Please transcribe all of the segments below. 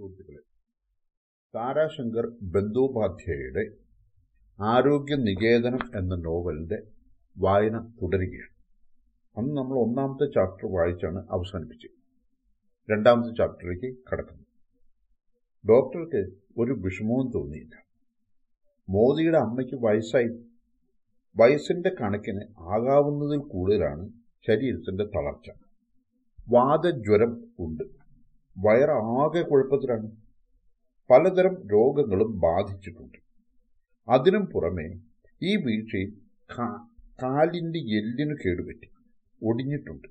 സുഹൃത്തുക്കളെ താരാശങ്കർ ബന്ദോപാധ്യായയുടെ ആരോഗ്യ നികേതനം എന്ന നോവലിന്റെ വായന തുടരുകയാണ്. അന്ന് നമ്മൾ ഒന്നാമത്തെ ചാപ്റ്റർ വായിച്ചാണ് അവസാനിപ്പിച്ചത്. രണ്ടാമത്തെ ചാപ്റ്ററിലേക്ക് കടക്കുന്നു. ഡോക്ടർക്ക് ഒരു വിഷമവും തോന്നിയില്ല. മോദിയുടെ അമ്മയ്ക്ക് വയസ്സായി വയസ്സിന്റെ കണക്കിന് ആകാവുന്നതിൽ കൂടുതലാണ് ശരീരത്തിന്റെ തളർച്ച. വാദജ്വരം ഉണ്ട്. വയറാകെ കുഴപ്പത്തിലാണ്. പലതരം രോഗങ്ങളും ബാധിച്ചിട്ടുണ്ട്. അതിനും പുറമെ ഈ വീഴ്ചയിൽ കാലിന്റെ എല്ലിനു കേടുപറ്റി ഒടിഞ്ഞിട്ടുണ്ട്.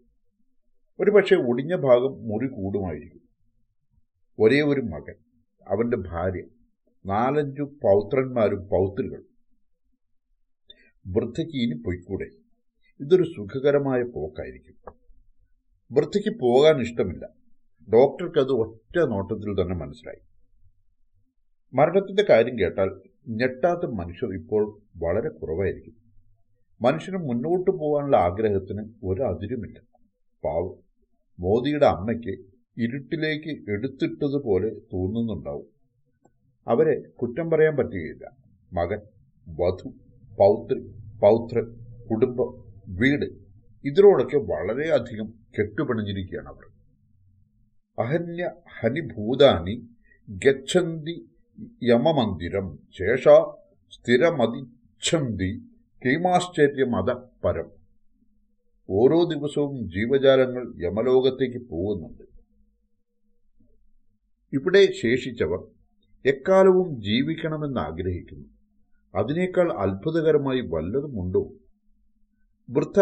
ഒരുപക്ഷെ ഒടിഞ്ഞ ഭാഗം മുറി കൂടുമായിരിക്കും. ഒരേ ഒരു മകൻ അവന്റെ ഭാര്യ നാലഞ്ചു പൗത്രന്മാരും പൗത്രികളും. വൃദ്ധയ്ക്ക് ഇനി പൊയ്ക്കൂടെ? ഇതൊരു സുഖകരമായ പോക്കായിരിക്കും. വൃദ്ധയ്ക്ക് പോകാൻ ഇഷ്ടമില്ല. ഡോക്ടർക്ക് അത് ഒറ്റ നോട്ടത്തിൽ തന്നെ മനസ്സിലായി. മരണത്തിന്റെ കാര്യം കേട്ടാൽ ഞെട്ടാത്ത മനുഷ്യർ ഇപ്പോൾ വളരെ കുറവായിരിക്കും. മനുഷ്യന് മുന്നോട്ട് പോകാനുള്ള ആഗ്രഹത്തിന് ഒരു അതിരുമില്ല. പാവം. മോദിയുടെ അമ്മയ്ക്ക് ഇരുട്ടിലേക്ക് എടുത്തിട്ടതുപോലെ തോന്നുന്നുണ്ടാവും. അവരെ കുറ്റം പറയാൻ പറ്റുകയില്ല. മകൻ വധു പൗത്രി പൗത്രൻ കുടുംബം വീട് ഇതിനോടൊക്കെ വളരെയധികം കെട്ടുപിണഞ്ഞിരിക്കുകയാണ് അവർ. അഹന്യ ഹനിഭൂതാനി ഗച്ഛന്തി യമമന്ദിരം. ശേഷ സ്ഥിരമതിച്ഛന്തി കൈമാശ്ചര്യമത പരം. ഓരോ ദിവസവും ജീവജാലങ്ങൾ യമലോകത്തേക്ക് പോകുന്നുണ്ട്. ഇവിടെ ശേഷിച്ചവർ എക്കാലവും ജീവിക്കണമെന്ന് ആഗ്രഹിക്കുന്നു അതിനേക്കാൾ അത്ഭുതകരമായി വല്ലതുമുണ്ടോ വൃദ്ധ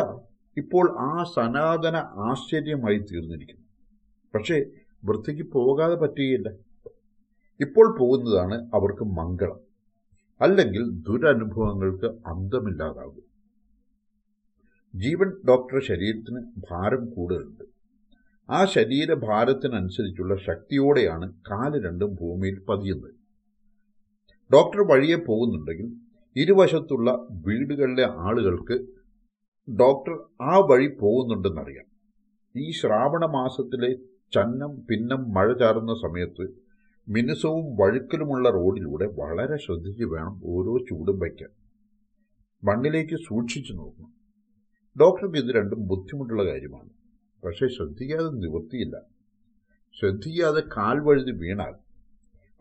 ഇപ്പോൾ ആ സനാതന ആശ്ചര്യമായി തീർന്നിരിക്കുന്നു. പക്ഷേ വൃദ്ധയ്ക്ക് പോകാതെ പറ്റുകയില്ല ഇപ്പോൾ പോകുന്നതാണ് അവർക്ക് മംഗളം. അല്ലെങ്കിൽ ദുരനുഭവങ്ങൾക്ക് അന്തമില്ലാതാകും. ജീവൻ ഡോക്ടർ ശരീരത്തിന് ഭാരം കൂടുതലുണ്ട്. ആ ശരീരഭാരത്തിനനുസരിച്ചുള്ള ശക്തിയോടെയാണ് കാൽ രണ്ടും ഭൂമിയിൽ പതിയുന്നത്. ഡോക്ടർ വഴിയെ പോകുന്നുണ്ടെങ്കിൽ ഇരുവശത്തുള്ള വീടുകളിലെ ആളുകൾക്ക് ഡോക്ടർ ആ വഴി പോകുന്നുണ്ടെന്നറിയാം. ഈ ശ്രാവണ മാസത്തിലെ ചന്നം പിന്നം മഴ ചാറുന്ന സമയത്ത് മിനുസവും വഴുക്കലുമുള്ള റോഡിലൂടെ വളരെ ശ്രദ്ധിച്ച് വേണം ഓരോ ചൂടും വയ്ക്കാൻ. മണ്ണിലേക്ക് സൂക്ഷിച്ചു നോക്കണം. ഡോക്ടർക്ക് ഇത് രണ്ടും ബുദ്ധിമുട്ടുള്ള കാര്യമാണ്. പക്ഷേ ശ്രദ്ധിക്കാതെ നിവൃത്തിയില്ല. ശ്രദ്ധിക്കാതെ കാൽ വഴുതി വീണാൽ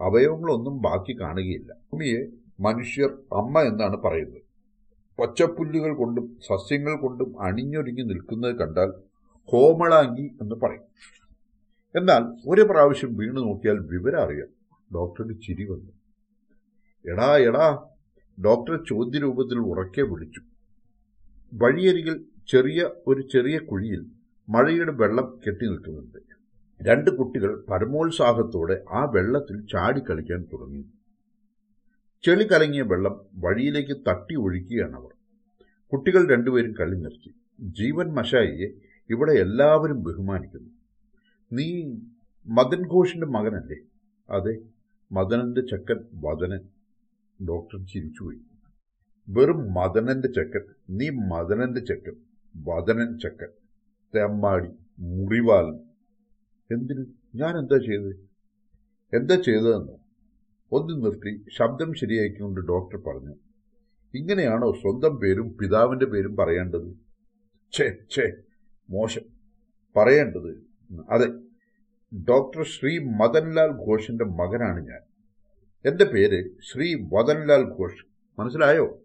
അവയവങ്ങളൊന്നും ബാക്കി കാണുകയില്ല. ഭൂമിയെ മനുഷ്യർ അമ്മ എന്നാണ് പറയുന്നത്. പച്ചപ്പുല്ലുകൾ കൊണ്ടും സസ്യങ്ങൾ കൊണ്ടും അണിഞ്ഞൊരുങ്ങി നിൽക്കുന്നത് കണ്ടാൽ കോമളാങ്കി എന്ന് പറയും. എന്നാൽ ഒരു പ്രാവശ്യം വീണു നോക്കിയാൽ വിവരം അറിയാം. ഡോക്ടർക്ക് ചിരി വന്നു. എടാ എടാ ഡോക്ടർ ചോദ്യരൂപത്തിൽ ഉറക്കെ വിളിച്ചു. വഴിയരികിൽ ചെറിയ ഒരു ചെറിയ കുഴിയിൽ മഴയുടെ വെള്ളം കെട്ടി നിൽക്കുന്നുണ്ട്. രണ്ട് കുട്ടികൾ പരമോത്സാഹത്തോടെ ആ വെള്ളത്തിൽ ചാടിക്കളിക്കാൻ തുടങ്ങി. ചെളി കലങ്ങിയ വെള്ളം വഴിയിലേക്ക് തട്ടി ഒഴുക്കുകയാണ് അവർ. കുട്ടികൾ രണ്ടുപേരും കളി നിർത്തി. ജീവൻ മഷായിയെ ഇവിടെ എല്ലാവരും ബഹുമാനിക്കുന്നു. നീ മദൻ ഘോഷിന്റെ മകനല്ലേ? അതെ മദനന്റെ ചക്കൻ വദനൻ ഡോക്ടർ ചിരിച്ചുപോയി. വെറും മദനന്റെ ചക്കൻ നീ മദനന്റെ ചക്കൻ വദനൻ ചക്കൻ. തെമ്മാടി മുറിവാലൻ എന്തിന്? ഞാൻ എന്താ ചെയ്തത്? എന്താ ചെയ്തതെന്നോ? ഒന്ന് നിർത്തി ശബ്ദം ശരിയാക്കിക്കൊണ്ട് ഡോക്ടർ പറഞ്ഞു. ഇങ്ങനെയാണോ സ്വന്തം പേരും പിതാവിന്റെ പേരും പറയേണ്ടത്? ഛേ ഛേ മോശം. പറയേണ്ടത് അതെ. ഡോക്ടർ ശ്രീ മദൻലാൽ ഘോഷിന്റെ മകനാണ് ഞാൻ. എന്റെ പേര് ശ്രീ വദൻലാൽ ഘോഷ്. മനസ്സിലായോ?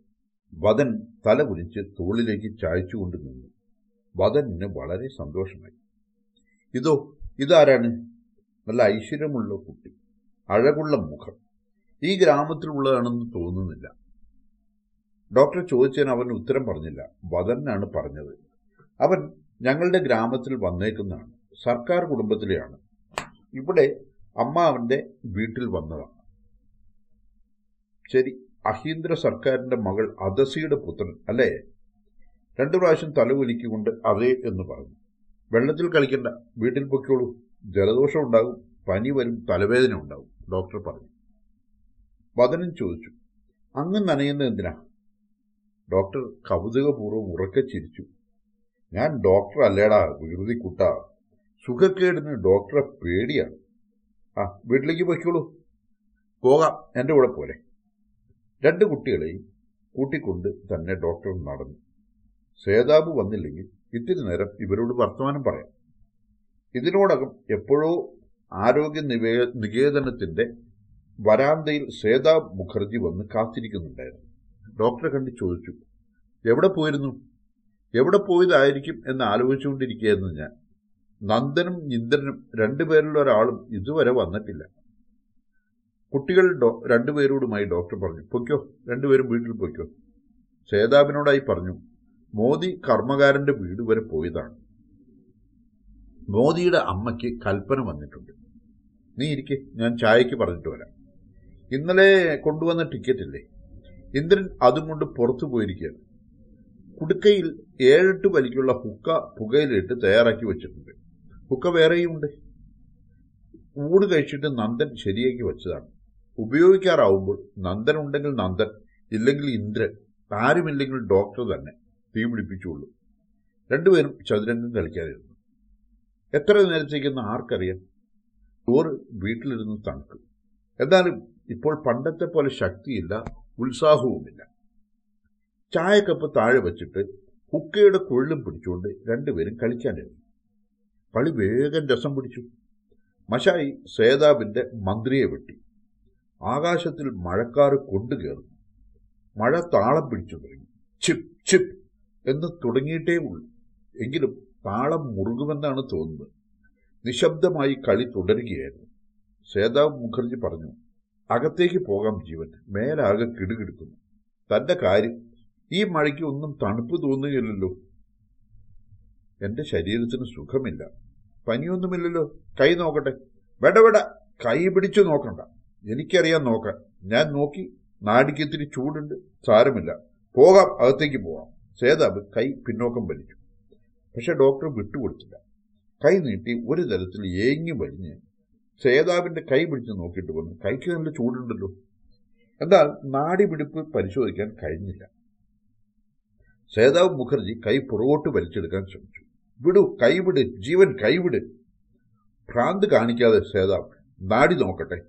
വദൻ തല കുലിച്ച് തോളിലേക്ക് ചായച്ചുകൊണ്ട് നിന്നു. വദനിന് വളരെ സന്തോഷമായി. ഇതോ ഇതാരാണ്? നല്ല ഐശ്വര്യമുള്ള കുട്ടി. അഴകുള്ള മുഖം. ഈ ഗ്രാമത്തിലുള്ളതാണെന്ന് തോന്നുന്നില്ല. ഡോക്ടർ ചോദിച്ചതിന് അവൻ ഉത്തരം പറഞ്ഞില്ല. വദനാണ് പറഞ്ഞത്. അവൻ ഞങ്ങളുടെ ഗ്രാമത്തിൽ വന്നേക്കുന്നതാണ്. സർക്കാർ കുടുംബത്തിലെയാണ്. ഇവിടെ അമ്മ അവന്റെ വീട്ടിൽ വന്നതാണ്. ശരി അഹീന്ദ്ര സർക്കാരിന്റെ മകൾ അദസിയുടെ പുത്രൻ അല്ലേ? രണ്ടു പ്രാവശ്യം തലകുലിക്കൊണ്ട് അതേ എന്ന് പറഞ്ഞു. വെള്ളത്തിൽ കളിക്കണ്ട വീട്ടിൽ പൊയ്ക്കോളൂ. ജലദോഷം ഉണ്ടാകും പനി വരും തലവേദന ഉണ്ടാകും ഡോക്ടർ പറഞ്ഞു. വദനൻ ചോദിച്ചു. അങ്ങ് നനയുന്നത് എന്തിനാ? ഡോക്ടർ കൗതുകപൂർവം ഉറക്കെ ചിരിച്ചു. ഞാൻ ഡോക്ടർ അല്ലേടാ വികൃതി കുട്ട സുഖക്കേടിന് ഡോക്ടറെ പേടിയാണ്. ആ വീട്ടിലേക്ക് പൊയ്ക്കോളൂ. പോകാം എന്റെ കൂടെ പോലെ രണ്ട് കുട്ടികളെയും കൂട്ടിക്കൊണ്ട് തന്നെ ഡോക്ടർ നടന്നു. സേതാബ് വന്നില്ലെങ്കിൽ ഇത്തിരി നേരം ഇവരോട് വർത്തമാനം പറയാം. ഇതിനോടകം എപ്പോഴോ ആരോഗ്യ നിവേ നികേതനത്തിന്റെ വരാന്തയിൽ സേതാബ് മുഖർജി വന്ന് കാത്തിരിക്കുന്നുണ്ടായിരുന്നു. ഡോക്ടറെ കണ്ട് ചോദിച്ചു എവിടെ പോയിരുന്നു? എവിടെ പോയതായിരിക്കും എന്ന് ആലോചിച്ചുകൊണ്ടിരിക്കുകയായിരുന്നു ഞാൻ. നന്ദനും ഇന്ദ്രനും രണ്ടുപേരിലുള്ള ഒരാളും ഇതുവരെ വന്നിട്ടില്ല. കുട്ടികൾ ഡോ രണ്ടുപേരോടുമായി ഡോക്ടർ പറഞ്ഞു പൊയ്ക്കോ രണ്ടുപേരും വീട്ടിൽ പൊയ്ക്കോ. സേതാബിനോടായി പറഞ്ഞു മോദി കർമ്മകാരന്റെ വീട് വരെ പോയതാണ്. മോദിയുടെ അമ്മയ്ക്ക് കൽപ്പന വന്നിട്ടുണ്ട്. നീ ഇരിക്കെ ഞാൻ ചായയ്ക്ക് പറഞ്ഞിട്ട് വരാം. ഇന്നലെ കൊണ്ടുവന്ന ടിക്കറ്റ് ഇല്ലേ? ഇന്ദ്രൻ അതും കൊണ്ട് പുറത്തു പോയിരിക്കുകയാണ്. കുടുക്കയിൽ ഏഴെട്ട് വലിക്കുള്ള ഹുക്ക പുകയിലിട്ട് തയ്യാറാക്കി വെച്ചിട്ടുണ്ട്. ഹുക്ക വേറെയുമുണ്ട്. ഊട് കഴിച്ചിട്ട് നന്ദൻ ശരിയാക്കി വെച്ചതാണ്. ഉപയോഗിക്കാറാവുമ്പോൾ നന്ദൻ ഉണ്ടെങ്കിൽ നന്ദൻ ഇല്ലെങ്കിൽ ഇന്ദ്രൻ ആരുമില്ലെങ്കിൽ ഡോക്ടർ തന്നെ തീ പിടിപ്പിച്ചുള്ളൂ. രണ്ടുപേരും ചതുരംഗം കളിക്കാതിരുന്നു. എത്ര നേരത്തേക്കെന്ന് ആർക്കറിയാം? ചോറ് വീട്ടിലിരുന്ന് തണുക്കും. എന്നാലും ഇപ്പോൾ പണ്ടത്തെ പോലെ ശക്തിയില്ല ഉത്സാഹവുമില്ല. ചായക്കപ്പ് താഴെ വച്ചിട്ട് ഹുക്കയുടെ കൊള്ളും പിടിച്ചുകൊണ്ട് രണ്ടുപേരും കളിക്കാനിരുന്നു. കളി വേഗം രസം പിടിച്ചു. മഷായി സേതാബിന്റെ മന്ത്രിയെ വെട്ടി. ആകാശത്തിൽ മഴക്കാറ് കൊണ്ടുകയറുന്നു മഴ താളം പിടിച്ചു തുടങ്ങി. ചിപ് ചിപ് എന്ന് തുടങ്ങിയിട്ടേ ഉള്ളൂ. എങ്കിലും താളം മുറുകുമെന്നാണ് തോന്നുന്നത്. നിശബ്ദമായി കളി തുടരുകയായിരുന്നു. സേതാവ് മുഖർജി പറഞ്ഞു അകത്തേക്ക് പോകാം ജീവൻ. മേലാകെ കിടുകിടുക്കുന്നു. തന്റെ കാര്യം ഈ മഴയ്ക്ക് ഒന്നും തണുപ്പ് തോന്നുകയില്ലല്ലോ. എന്റെ ശരീരത്തിന് സുഖമില്ല. പനിയൊന്നുമില്ലല്ലോ. കൈ നോക്കട്ടെ. വേണ്ട കൈ പിടിച്ചു നോക്കണ്ട. എനിക്കറിയാൻ നോക്കാൻ. ഞാൻ നോക്കി. നാടിക്ക് ഇത്തിരി ചൂടുണ്ട്. സാരമില്ല. പോകാം. അകത്തേക്ക് പോകാം സേതാബ് കൈ പിന്നോക്കം വലിച്ചു. പക്ഷെ ഡോക്ടർ വിട്ടുകൊടുത്തില്ല. കൈ നീട്ടി ഒരു തരത്തിൽ ഏങ്ങി വലിഞ്ഞ് സേതാബിന്റെ കൈ പിടിച്ച് നോക്കിയിട്ട് വന്നു. കൈക്ക് നല്ല ചൂടുണ്ടല്ലോ. എന്നാൽ നാടിപിടിപ്പ് പരിശോധിക്കാൻ കഴിഞ്ഞില്ല. സേതാവ് മുഖർജി കൈ പുറകോട്ട് വലിച്ചെടുക്കാൻ ശ്രമിച്ചു. വിടു കൈവിട് ജീവൻ കൈവിട്. ഭ്രാന്ത് കാണിക്കാതെ സേതാബ് നാടി നോക്കട്ടെ.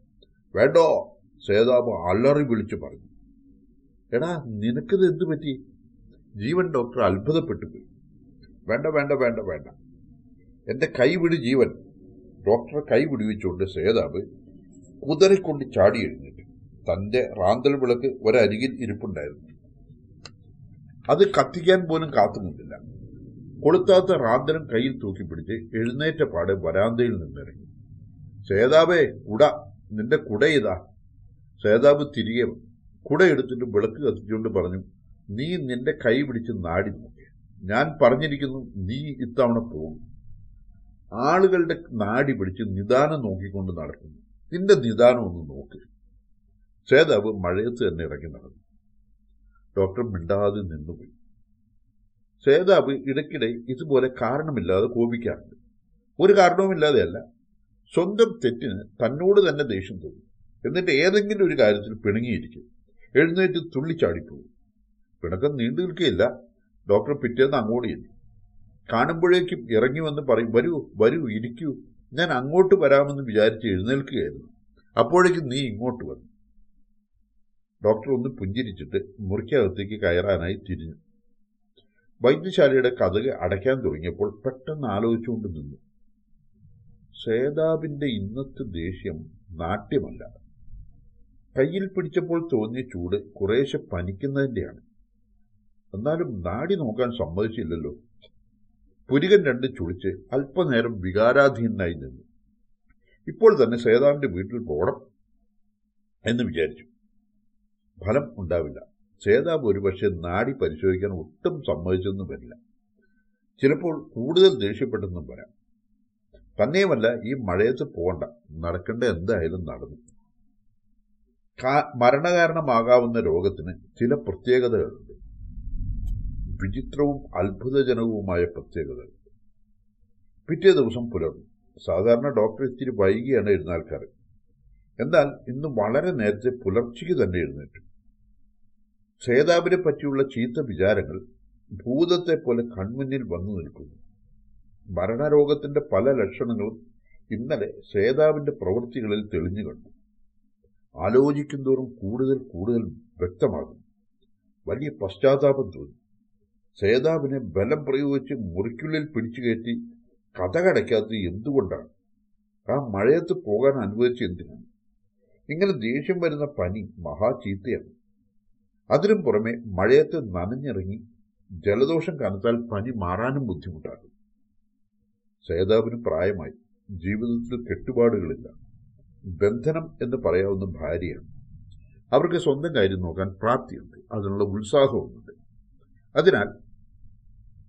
വേണ്ടോ? സേതാബ് അലറി വിളിച്ചു പറഞ്ഞു. എടാ നിനക്കിത് എന്തു പറ്റി? ജീവൻ ഡോക്ടർ അത്ഭുതപ്പെട്ടു പോയി. വേണ്ട വേണ്ട വേണ്ട വേണ്ട. എന്റെ കൈവിട് ജീവൻ. ഡോക്ടറെ കൈ പിടിവിച്ചുകൊണ്ട് സേതാബ് കുതറിക്കൊണ്ട് ചാടി എഴുന്നേറ്റു. തന്റെ റാന്തൽ വിളക്ക് ഒരരികിൽ ഇരിപ്പുണ്ടായിരുന്നു. അത് കത്തിക്കാൻ പോലും കാത്തുനിന്നില്ല. കൊളുത്താത്ത റാന്തരം കയ്യിൽ തൂക്കിപ്പിടിച്ച് എഴുന്നേറ്റ പാട് വരാന്തയിൽ നിന്നിറങ്ങി. സേതാവേ കുട നിന്റെ കുട ഇതാ. സേതാവ് തിരികെ കുട എടുത്തിട്ട് വിളക്ക് കത്തിച്ചുകൊണ്ട് പറഞ്ഞു നീ നിന്റെ കൈ പിടിച്ച് നാടി നോക്കി. ഞാൻ പറഞ്ഞിരിക്കുന്നു നീ ഇത്തവണ പോകും. ആളുകളുടെ നാടി പിടിച്ച് നിദാനം നോക്കിക്കൊണ്ട് നടക്കുന്നു. നിന്റെ നിദാനം ഒന്ന് നോക്ക്. സേതാവ് മഴയത്ത് തന്നെ ഇറങ്ങി നടന്നു. ഡോക്ടർ മിണ്ടാതെ നിന്നുപോയി. സേതാവ് ഇടയ്ക്കിടെ ഇതുപോലെ കാരണമില്ലാതെ കോപിക്കാറുണ്ട്. ഒരു കാരണവുമില്ലാതെയല്ല. സ്വന്തം തെറ്റിന് തന്നോട് തന്നെ ദേഷ്യം തോന്നും. എന്നിട്ട് ഏതെങ്കിലും ഒരു കാര്യത്തിൽ പിണങ്ങിയിരിക്കും. എഴുന്നേറ്റ് തുള്ളിച്ചാടിപ്പോകും. പിണക്കം നീണ്ടു നിൽക്കുകയില്ല. ഡോക്ടർ പിറ്റേന്ന് അങ്ങോട്ട് ചെന്നു കാണുമ്പോഴേക്കും ഇറങ്ങി വന്ന് പറയും വരൂ വരൂ ഇരിക്കൂ. ഞാൻ അങ്ങോട്ട് വരാമെന്ന് വിചാരിച്ച് എഴുന്നേൽക്കുകയായിരുന്നു. അപ്പോഴേക്കും നീ ഇങ്ങോട്ട് വന്നു. ഡോക്ടർ ഒന്ന് പുഞ്ചിരിച്ചിട്ട് മുറിക്കകത്തേക്ക് കയറാനായി തിരിഞ്ഞു. വൈദ്യശാലയുടെ കഥക് അടയ്ക്കാൻ തുടങ്ങിയപ്പോൾ പെട്ടെന്ന് ആലോചിച്ചുകൊണ്ട് നിന്നു. സേതാബിന്റെ ഇന്നത്തെ ദേഷ്യം നാട്യമല്ല. കയ്യിൽ പിടിച്ചപ്പോൾ തോന്നിയ ചൂട് കുറേശ്ശെ പനിക്കുന്നതിന്റെയാണ്. എന്നാലും നാടി നോക്കാൻ സമ്മതിച്ചില്ലല്ലോ. പുരികൻ രണ്ട് ചുളിച്ച് അല്പനേരം വികാരാധീനായി നിന്നു. ഇപ്പോൾ തന്നെ സേതാവിന്റെ വീട്ടിൽ പോകണം എന്ന് വിചാരിച്ചു. ഫലം ഉണ്ടാവില്ല. സേതാബ് ഒരുപക്ഷെ നാടി പരിശോധിക്കാൻ ഒട്ടും സമ്മതിച്ചെന്നും വരില്ല. ചിലപ്പോൾ കൂടുതൽ ദേഷ്യപ്പെട്ടെന്നും വരാം. തന്നെയുമല്ല ഈ മഴയത്ത് പോകണ്ട നടക്കേണ്ട എന്തായാലും നടന്നു. മരണകാരണമാകാവുന്ന രോഗത്തിന് ചില പ്രത്യേകതകളുണ്ട്. വിചിത്രവും അത്ഭുതജനകവുമായ പ്രത്യേകതകൾ. പിറ്റേ ദിവസം പുലർന്നു. സാധാരണ ഡോക്ടർ ഇത്തിരി വൈകിയാണ് എഴുന്നേൽക്കാറ്. എന്നാൽ ഇന്ന് വളരെ നേരത്തെ പുലർച്ചയ്ക്ക് തന്നെ എഴുന്നേറ്റു. സേതാബിനെ പറ്റിയുള്ള ചീത്ത വിചാരങ്ങൾ ഭൂതത്തെ പോലെ കൺമുന്നിൽ വന്നു നിൽക്കുന്നു. മരണരോഗത്തിന്റെ പല ലക്ഷണങ്ങളും ഇന്നലെ ശ്വേതാവിന്റെ പ്രവൃത്തികളിൽ തെളിഞ്ഞു കണ്ടു. ആലോചിക്കുന്തോറും കൂടുതൽ കൂടുതൽ വ്യക്തമാകും. വലിയ പശ്ചാത്താപം തോന്നി. സേതാവിനെ ബലം പ്രയോഗിച്ച് മുറിക്കുള്ളിൽ പിടിച്ചു കയറ്റി കഥ കടയ്ക്കാത്തത് എന്തുകൊണ്ടാണ്? ആ മഴയത്ത് പോകാൻ അനുവദിച്ച എന്തിനാണ്? ഇങ്ങനെ ദേഷ്യം വരുന്ന പനി മഹാചീത്തയാണ്. അതിനും പുറമെ മഴയത്ത് നനഞ്ഞിറങ്ങി ജലദോഷം കനത്താൽ പനി മാറാനും ബുദ്ധിമുട്ടാകും. സേതാവിന് പ്രായമായി. ജീവിതത്തിൽ കെട്ടുപാടുകളില്ല. ബന്ധനം എന്ന് പറയാവുന്ന ഭാര്യയാണ്. അവർക്ക് സ്വന്തം കാര്യം നോക്കാൻ പ്രാപ്തിയുണ്ട്. അതിനുള്ള ഉത്സാഹവുമുണ്ട്. അതിനാൽ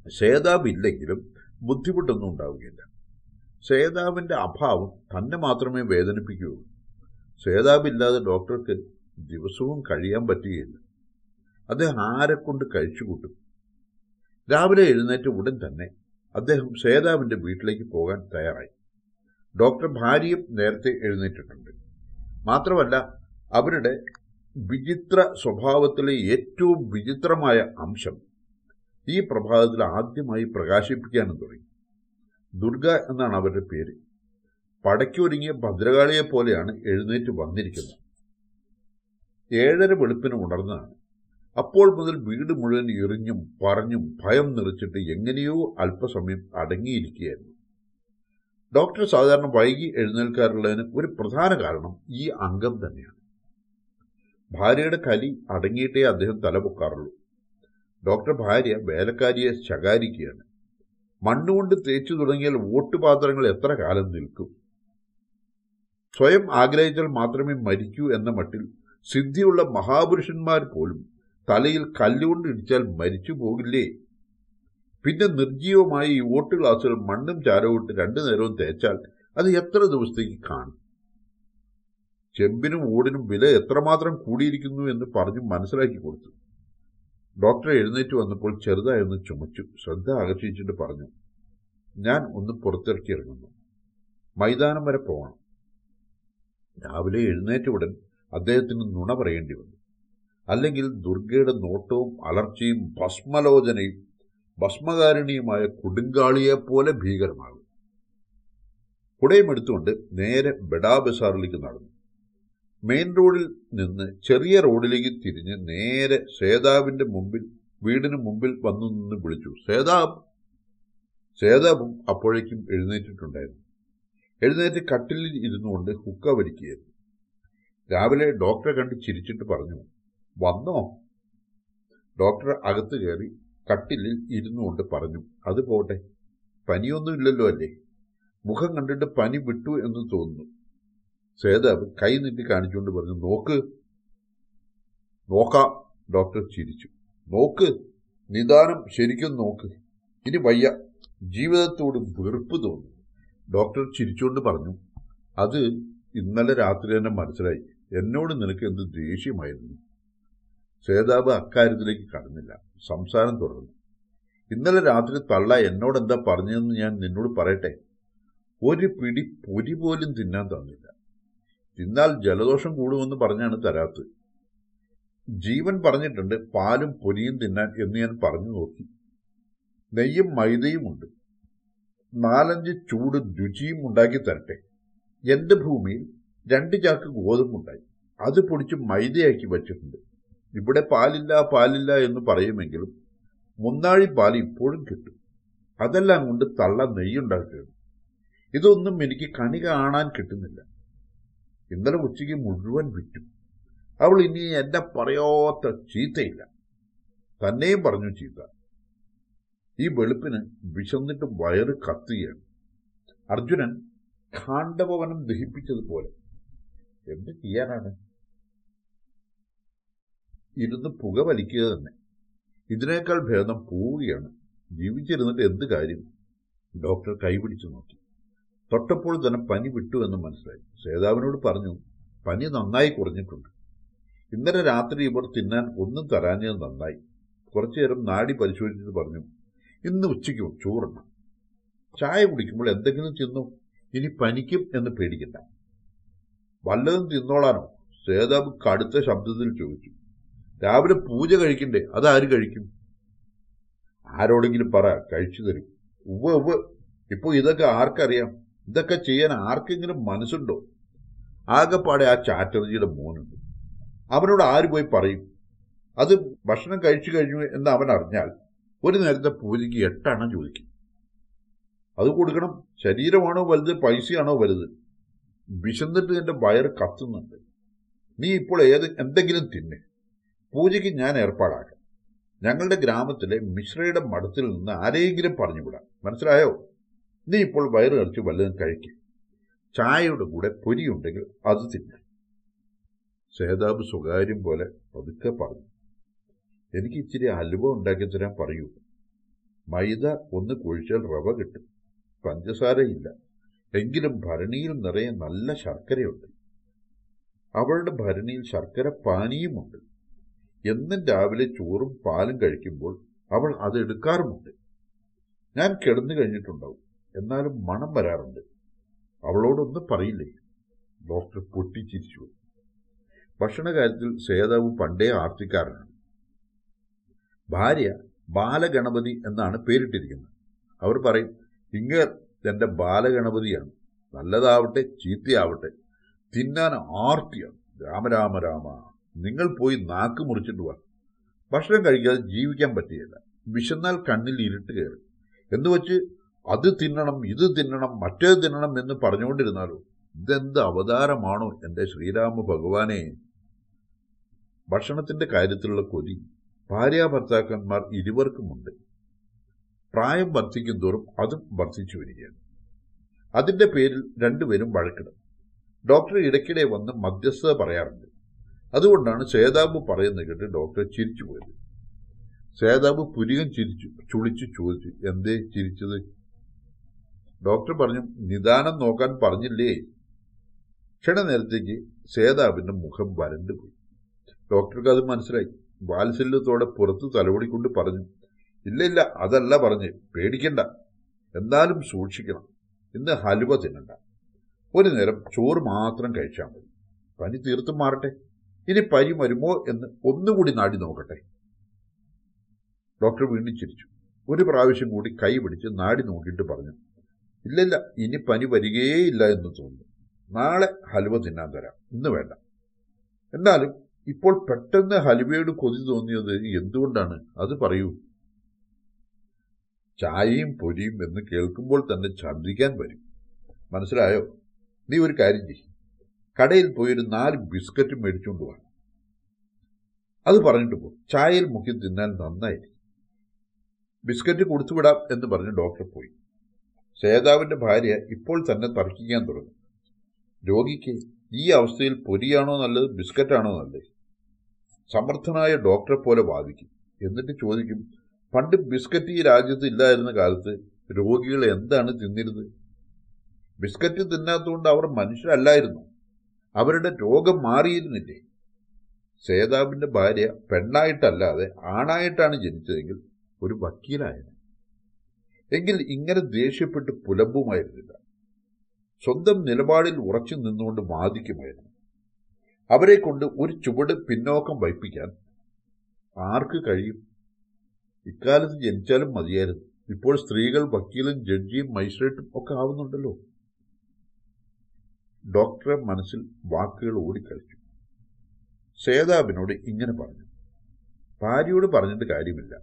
സേതാവ് ഇല്ലെങ്കിലും ബുദ്ധിമുട്ടൊന്നും ഉണ്ടാവുകയില്ല. സേതാവിന്റെ അഭാവം തന്നെ മാത്രമേ വേദനിപ്പിക്കുകയുള്ളൂ. സേതാവില്ലാതെ ഡോക്ടർക്ക് ദിവസവും കഴിയാൻ പറ്റുകയില്ല. അദ്ദേഹം ആരെക്കൊണ്ട് കഴിച്ചുകൂട്ടും? രാവിലെ എഴുന്നേറ്റ് ഉടൻ തന്നെ അദ്ദേഹം സേതാവിന്റെ വീട്ടിലേക്ക് പോകാൻ തയ്യാറായി. ഡോക്ടർ ഭാര്യയും നേരത്തെ എഴുന്നേറ്റിട്ടുണ്ട്. മാത്രമല്ല അവരുടെ വിചിത്ര സ്വഭാവത്തിലെ ഏറ്റവും വിചിത്രമായ അംശം ഈ പ്രഭാതത്തിൽ ആദ്യമായി പ്രകാശിപ്പിക്കാനും തുടങ്ങി. ദുർഗ എന്നാണ് അവരുടെ പേര്. പടയ്ക്കൊരുങ്ങിയ ഭദ്രകാളിയെ പോലെയാണ് എഴുന്നേറ്റ് വന്നിരിക്കുന്നത്. ഏഴര വെളുപ്പിന് ഉണർന്നതാണ്. അപ്പോൾ മുതൽ വീട് മുഴുവൻ എറിഞ്ഞും പറഞ്ഞും ഭയം നിറച്ചിട്ട് എങ്ങനെയോ അല്പസമയം അടങ്ങിയിരിക്കുകയായിരുന്നു. ഡോക്ടർ സാധാരണ വൈകി എഴുന്നേൽക്കാറുള്ളതിന് ഒരു പ്രധാന കാരണം ഈ അംഗം തന്നെയാണ്. ഭാര്യയുടെ കലി അടങ്ങിയിട്ടേ അദ്ദേഹം തലപൊക്കാറുള്ളൂ ഡോക്ടർ ഭാര്യ വേലക്കാരിയെ ശകാരിക്കുകയാണ്. മണ്ണുകൊണ്ട് തേച്ചു തുടങ്ങിയാൽ വോട്ടുപാത്രങ്ങൾ എത്ര കാലം നിൽക്കും? സ്വയം ആഗ്രഹിച്ചാൽ മാത്രമേ മരിക്കൂ എന്ന മട്ടിൽ സിദ്ധിയുള്ള മഹാപുരുഷന്മാർ പോലും തലയിൽ കല്ലുകൊണ്ട് ഇടിച്ചാൽ മരിച്ചു പോകില്ലേ? പിന്നെ നിർജീവമായ ഈ വോട്ട് ഗ്ലാസുകൾ മണ്ണും ചാരവും ഇട്ട് രണ്ടു നേരവും തേച്ചാൽ അത് എത്ര ദിവസത്തേക്ക് കാണും? ചെമ്പിനും ഓടിനും വില എത്രമാത്രം കൂടിയിരിക്കുന്നു എന്ന് പറഞ്ഞ് മനസ്സിലാക്കി കൊടുത്തു. ഡോക്ടർ എഴുന്നേറ്റ് വന്നപ്പോൾ ചെറുതായി ഒന്ന് ചുമച്ചു. ശ്രദ്ധ ആകർഷിച്ചിട്ട് പറഞ്ഞു ഞാൻ ഒന്ന് പുറത്തിറക്കി ഇറങ്ങുന്നു. മൈതാനം വരെ പോകണം. രാവിലെ എഴുന്നേറ്റ ഉടൻ അദ്ദേഹത്തിന് നുണ പറയേണ്ടി വന്നു. അല്ലെങ്കിൽ ദുർഗയുടെ നോട്ടവും അലർച്ചയും ഭസ്മലോചനയും ഭസ്മകാരിണിയുമായ കൊടുങ്കാളിയെപ്പോലെ ഭീകരമാകും കുടയും എടുത്തുകൊണ്ട് നേരെ ബഡാ ബസാറിലേക്ക് നടന്നു. മെയിൻ റോഡിൽ നിന്ന് ചെറിയ റോഡിലേക്ക് തിരിഞ്ഞ് നേരെ സേതാവിന്റെ മുമ്പിൽ വീടിന് മുമ്പിൽ വന്നു നിന്ന് വിളിച്ചു. സേതാബ് സേതാബും അപ്പോഴേക്കും എഴുന്നേറ്റിട്ടുണ്ടായിരുന്നു. എഴുന്നേറ്റ് കട്ടിലിൽ ഇരുന്നുകൊണ്ട് ഹുക്ക വലിക്കുകയായിരുന്നു. രാവിലെ ഡോക്ടറെ കണ്ട് ചിരിച്ചിട്ട് പറഞ്ഞു. വന്നോ? ഡോക്ടർ അകത്ത് കയറി കട്ടിലിൽ ഇരുന്നുകൊണ്ട് പറഞ്ഞു അത് പോട്ടെ പനിയൊന്നും ഇല്ലല്ലോ അല്ലേ? മുഖം കണ്ടിട്ട് പനി വിട്ടു എന്ന് തോന്നുന്നു. സേതാവ് കൈ നീട്ടി കാണിച്ചുകൊണ്ട് പറഞ്ഞു നോക്ക്. നോക്കാം ഡോക്ടർ ചിരിച്ചു. നോക്ക് നിദാനം ശരിക്കും നോക്ക്. ഇനി വയ്യ. ജീവിതത്തോട് വെറുപ്പ് തോന്നി. ഡോക്ടർ ചിരിച്ചുകൊണ്ട് പറഞ്ഞു അത് ഇന്നലെ രാത്രി തന്നെ മനസ്സിലായി. എന്നോട് നിനക്ക് എന്ത് ദേഷ്യമായിരുന്നു? സേതാവ് അക്കാര്യത്തിലേക്ക് കടന്നില്ല. സംസാരം തുടർന്നു. ഇന്നലെ രാത്രി തള്ള എന്നോട് എന്താ പറഞ്ഞതെന്ന് ഞാൻ നിന്നോട് പറയട്ടെ? ഒരു പിടി പൊരി പോലും തിന്നാൻ തന്നില്ല. തിന്നാൽ ജലദോഷം കൂടുമെന്ന് പറഞ്ഞാണ് തരാത്തത് ജീവൻ പറഞ്ഞിട്ടുണ്ട് പാലും പൊരിയും തിന്നാൻ എന്ന് ഞാൻ പറഞ്ഞു നോക്കി. നെയ്യും മൈദയും ഉണ്ട്. നാലഞ്ച് ചൂട് രുചിയും ഉണ്ടാക്കി തരട്ടെ. എന്റെ ഭൂമിയിൽ രണ്ട് ചാക്ക് ഗോതമ്പുണ്ടായി. അത് പൊടിച്ച് മൈദയാക്കി വച്ചിട്ടുണ്ട്. ഇവിടെ പാലില്ല പാലില്ല എന്ന് പറയുമെങ്കിലും മുന്നാഴി പാൽ ഇപ്പോഴും കിട്ടും. അതെല്ലാം കൊണ്ട് തള്ള നെയ്യുണ്ടാക്കുകയാണ്. ഇതൊന്നും എനിക്ക് കണി കാണാൻ കിട്ടുന്നില്ല. ഇന്നലെ ഉച്ചയ്ക്ക് മുഴുവൻ വിറ്റു. അവൾ ഇനി എന്നെ പറയാത്ത ചീത്തയില്ല. തന്നെയും പറഞ്ഞു ചീത്ത. ഈ വെളുപ്പിന് വിശന്നിട്ട് വയറ് കത്തുകയാണ് അർജുനൻ ഖാണ്ഡഭവനം ദഹിപ്പിച്ചതുപോലെ. എന്ത് ചെയ്യാനാണ്? ഇരുന്ന് പുക വലിക്കുക തന്നെ. ഇതിനേക്കാൾ ഭേദം പോവുകയാണ് ജീവിച്ചിരുന്നിട്ട് എന്ത് കാര്യം? ഡോക്ടർ കൈപിടിച്ചു നോക്കി. തൊട്ടപ്പോൾ തന്നെ പനി വിട്ടു എന്ന് മനസ്സിലായി. സേതാവിനോട് പറഞ്ഞു പനി നന്നായി കുറഞ്ഞിട്ടുണ്ട്. ഇന്നലെ രാത്രി ഇവർ തിന്നാൻ ഒന്നും തരാഞ്ഞത് നന്നായി. കുറച്ചു നേരം നാടി പരിശോധിച്ചിട്ട് പറഞ്ഞു ഇന്ന് ഉച്ചയ്ക്ക് ചോറുണ്ട് ചായ കുടിക്കുമ്പോൾ എന്തെങ്കിലും തിന്നു ഇനി പനിക്കും എന്ന് പേടിക്കണ്ട. വല്ലതും തിന്നോളാനോ? സേതാബ് കടുത്ത ശബ്ദത്തിൽ ചോദിച്ചു. രാവിലെ പൂജ കഴിക്കണ്ടേ? അതാര് കഴിക്കും? ആരോടെങ്കിലും പറ കഴിച്ചു തരും. ഉവ്വ ഉവ്വ്. ഇപ്പൊ ഇതൊക്കെ ആർക്കറിയാം? ഇതൊക്കെ ചെയ്യാൻ ആർക്കെങ്കിലും മനസ്സുണ്ടോ? ആകെപ്പാടെ ആ ചാറ്റർജിയുടെ മോനുണ്ട്. അവനോട് ആര് പോയി പറയും? അത് ഭക്ഷണം കഴിച്ചു കഴിഞ്ഞു എന്ന് അവൻ അറിഞ്ഞാൽ ഒരു നേരത്തെ പൂജയ്ക്ക് എട്ടെണ്ണം ചോദിക്കും. അത് കൊടുക്കണം. ശരീരമാണോ വലുത്? പൈസയാണോ വലുത്? വിശന്നിട്ട് എന്റെ വയറ് കത്തുന്നുണ്ട്. നീ ഇപ്പോൾ ഏത് എന്തെങ്കിലും തിന്നെ. പൂജയ്ക്ക് ഞാൻ ഏർപ്പാടാക്കാം. ഞങ്ങളുടെ ഗ്രാമത്തിലെ മിശ്രയുടെ മഠത്തിൽ നിന്ന് ആരെയെങ്കിലും പറഞ്ഞുവിടാം. മനസ്സിലായോ? നീ ഇപ്പോൾ വയറ് നിറച്ച് വല്ലതും കഴിക്കും. ചായയുടെ കൂടെ പൊരിയുണ്ടെങ്കിൽ അത് തിന്നാം. സേതാബ് സ്വകാര്യം പോലെ പതുക്കെ പറഞ്ഞു. എനിക്ക് ഇച്ചിരി അലുവ ഉണ്ടാക്കി തരാൻ പറയൂ. മൈദ ഒന്ന് കുഴിച്ചാൽ റവ കിട്ടും. പഞ്ചസാരയില്ല എങ്കിലും ഭരണിയിൽ നിറയെ നല്ല ശർക്കരയുണ്ട്. അവളുടെ ഭരണിയിൽ ശർക്കര പാനിയുമുണ്ട്. എന്നും രാവിലെ ചോറും പാലും കഴിക്കുമ്പോൾ അവൾ അത് എടുക്കാറുമുണ്ട്. ഞാൻ കിടന്നു കഴിഞ്ഞിട്ടുണ്ടാവും. എന്നാലും മണം വരാറുണ്ട്. അവളോടൊന്നും പറയില്ലേ? ഡോക്ടർ പൊട്ടിച്ചിരിച്ചു. ഭക്ഷണകാര്യത്തിൽ സേതാവ് പണ്ടേ ആർത്തിക്കാരനാണ്. ഭാര്യ ബാലഗണപതി എന്നാണ് പേരിട്ടിരിക്കുന്നത്. അവർ പറയും ഇങ്ങർ എന്റെ ബാലഗണപതിയാണ്. നല്ലതാവട്ടെ ചീത്തയാവട്ടെ. തിന്നാൻ ആർത്തിയാണ്. രാമരാമ രാമ. നിങ്ങൾ പോയി നാക്ക് മുറിച്ചിട്ട് വാ. ഭക്ഷണം കഴിക്കാതെ ജീവിക്കാൻ പറ്റുകയില്ല വിശന്നാൽ കണ്ണിൽ ഇരുട്ട് കയറി. എന്ന് വെച്ച് അത് തിന്നണം ഇത് തിന്നണം മറ്റേത് തിന്നണം എന്ന് പറഞ്ഞുകൊണ്ടിരുന്നാലോ? ഇതെന്ത് അവതാരമാണോ എന്റെ ശ്രീരാമ ഭഗവാനെ? ഭക്ഷണത്തിന്റെ കാര്യത്തിലുള്ള കൊതി. ഭാര്യാഭർത്താക്കന്മാർ ഇരുവർക്കുമുണ്ട് പ്രായം വർദ്ധിക്കും തോറും അതും വർദ്ധിച്ചു വരികയാണ്. അതിന്റെ പേരിൽ രണ്ടുപേരും വഴക്കിടും. ഡോക്ടർ ഇടയ്ക്കിടെ വന്ന് മധ്യസ്ഥത പറയാറുണ്ട്. അതുകൊണ്ടാണ് സേതാബ് പറയുന്നത് കേട്ട് ഡോക്ടർ ചിരിച്ചു പോയത്. സേതാബ് പുരികം ചിരിച്ചു ചുളിച്ചു ചോദിച്ചു എന്തേ ചിരിച്ചത്? ഡോക്ടർ പറഞ്ഞു നിദാനം നോക്കാൻ പറഞ്ഞില്ലേ? ക്ഷണനേരത്തേക്ക് സേതാബിന്റെ മുഖം വരണ്ടു പോയി. ഡോക്ടർക്ക് അത് മനസ്സിലായി. വാത്സല്യത്തോടെ പുറത്ത് തലവടിക്കൊണ്ട് പറഞ്ഞു ഇല്ല ഇല്ല അതല്ല പറഞ്ഞ് പേടിക്കണ്ട. എന്നാലും സൂക്ഷിക്കണം. ഇന്ന് ഹലുവ തിന്നണ്ട. ഒരു നേരം ചോറ് മാത്രം കഴിച്ചാൽ മതി. പനി തീർത്തും മാറട്ടെ. ഇനി പനി വരുമോ എന്ന് ഒന്നുകൂടി നാടി നോക്കട്ടെ. ഡോക്ടർ വീണ്ടും ചിരിച്ചു. ഒരു പ്രാവശ്യം കൂടി കൈ പിടിച്ച് നാടി നോക്കിയിട്ട് പറഞ്ഞു ഇല്ലില്ല ഇനി പനി വരികയേയില്ല എന്ന് തോന്നുന്നു. നാളെ ഹലുവ തിന്നാൻ തരാം ഇന്ന് വേണ്ട. എന്നാലും ഇപ്പോൾ പെട്ടെന്ന് ഹലുവയോട് കൊതി തോന്നിയത് എന്തുകൊണ്ടാണ്? അത് പറയൂ. ചായയും പൊരിയും എന്ന് കേൾക്കുമ്പോൾ തന്നെ ഛർദ്ദിക്കാൻ വരും. മനസ്സിലായോ? നീ ഒരു കാര്യം ചെയ്യും. കടയിൽ പോയി ഒരു നാല് ബിസ്ക്കറ്റ് മേടിച്ചുകൊണ്ട് വന്നു അത് പറഞ്ഞിട്ട് പോകും ചായയിൽ മുക്കി തിന്നാൻ നന്നായിരിക്കും. ബിസ്ക്കറ്റ് കൊടുത്തുവിടാം എന്ന് പറഞ്ഞ് ഡോക്ടർ പോയി. സേതാവിന്റെ ഭാര്യ ഇപ്പോൾ തന്നെ തർക്കിക്കാൻ തുടങ്ങി. രോഗിക്ക് ഈ അവസ്ഥയിൽ പൊരിയാണോ നല്ലത് ബിസ്ക്കറ്റാണോ നല്ലത്? സമർത്ഥനായ ഡോക്ടറെ പോലെ വാദിക്കും. എന്നിട്ട് ചോദിക്കും പണ്ട് ബിസ്ക്കറ്റ് ഈ രാജ്യത്ത് ഇല്ലായിരുന്ന കാലത്ത് രോഗികൾ എന്താണ് തിന്നിരുന്നത്? ബിസ്ക്കറ്റ് തിന്നാത്തതുകൊണ്ട് അവർ മനുഷ്യരല്ലായിരുന്നു. അവരുടെ രോഗം മാറിയിരുന്നില്ലേ? സേതാബിന്റെ ഭാര്യ പെണ്ണായിട്ടല്ലാതെ ആണായിട്ടാണ് ജനിച്ചതെങ്കിൽ ഒരു വക്കീലായിരുന്നു എങ്കിൽ ഇങ്ങനെ ദേഷ്യപ്പെട്ട് പുലമ്പുമായിരുന്നില്ല. സ്വന്തം നിലപാടിൽ ഉറച്ചു നിന്നുകൊണ്ട് വാദിക്കുമായിരുന്നു. അവരെ കൊണ്ട് ഒരു ചുവട് പിന്നോക്കം വയ്പ്പിക്കാൻ ആർക്ക് കഴിയും? ഇക്കാലത്ത് ജനിച്ചാലും മതിയായിരുന്നു. ഇപ്പോൾ സ്ത്രീകൾ വക്കീലും ജഡ്ജിയും മജിസ്ട്രേറ്റും ഒക്കെ ആവുന്നുണ്ടല്ലോ. ഡോക്ടറെ മനസ്സിൽ വാക്കുകൾ ഓടിക്കളിച്ചു. സേതാബിനോട് ഇങ്ങനെ പറഞ്ഞു. ഭാര്യയോട് പറഞ്ഞിട്ട് കാര്യമില്ല.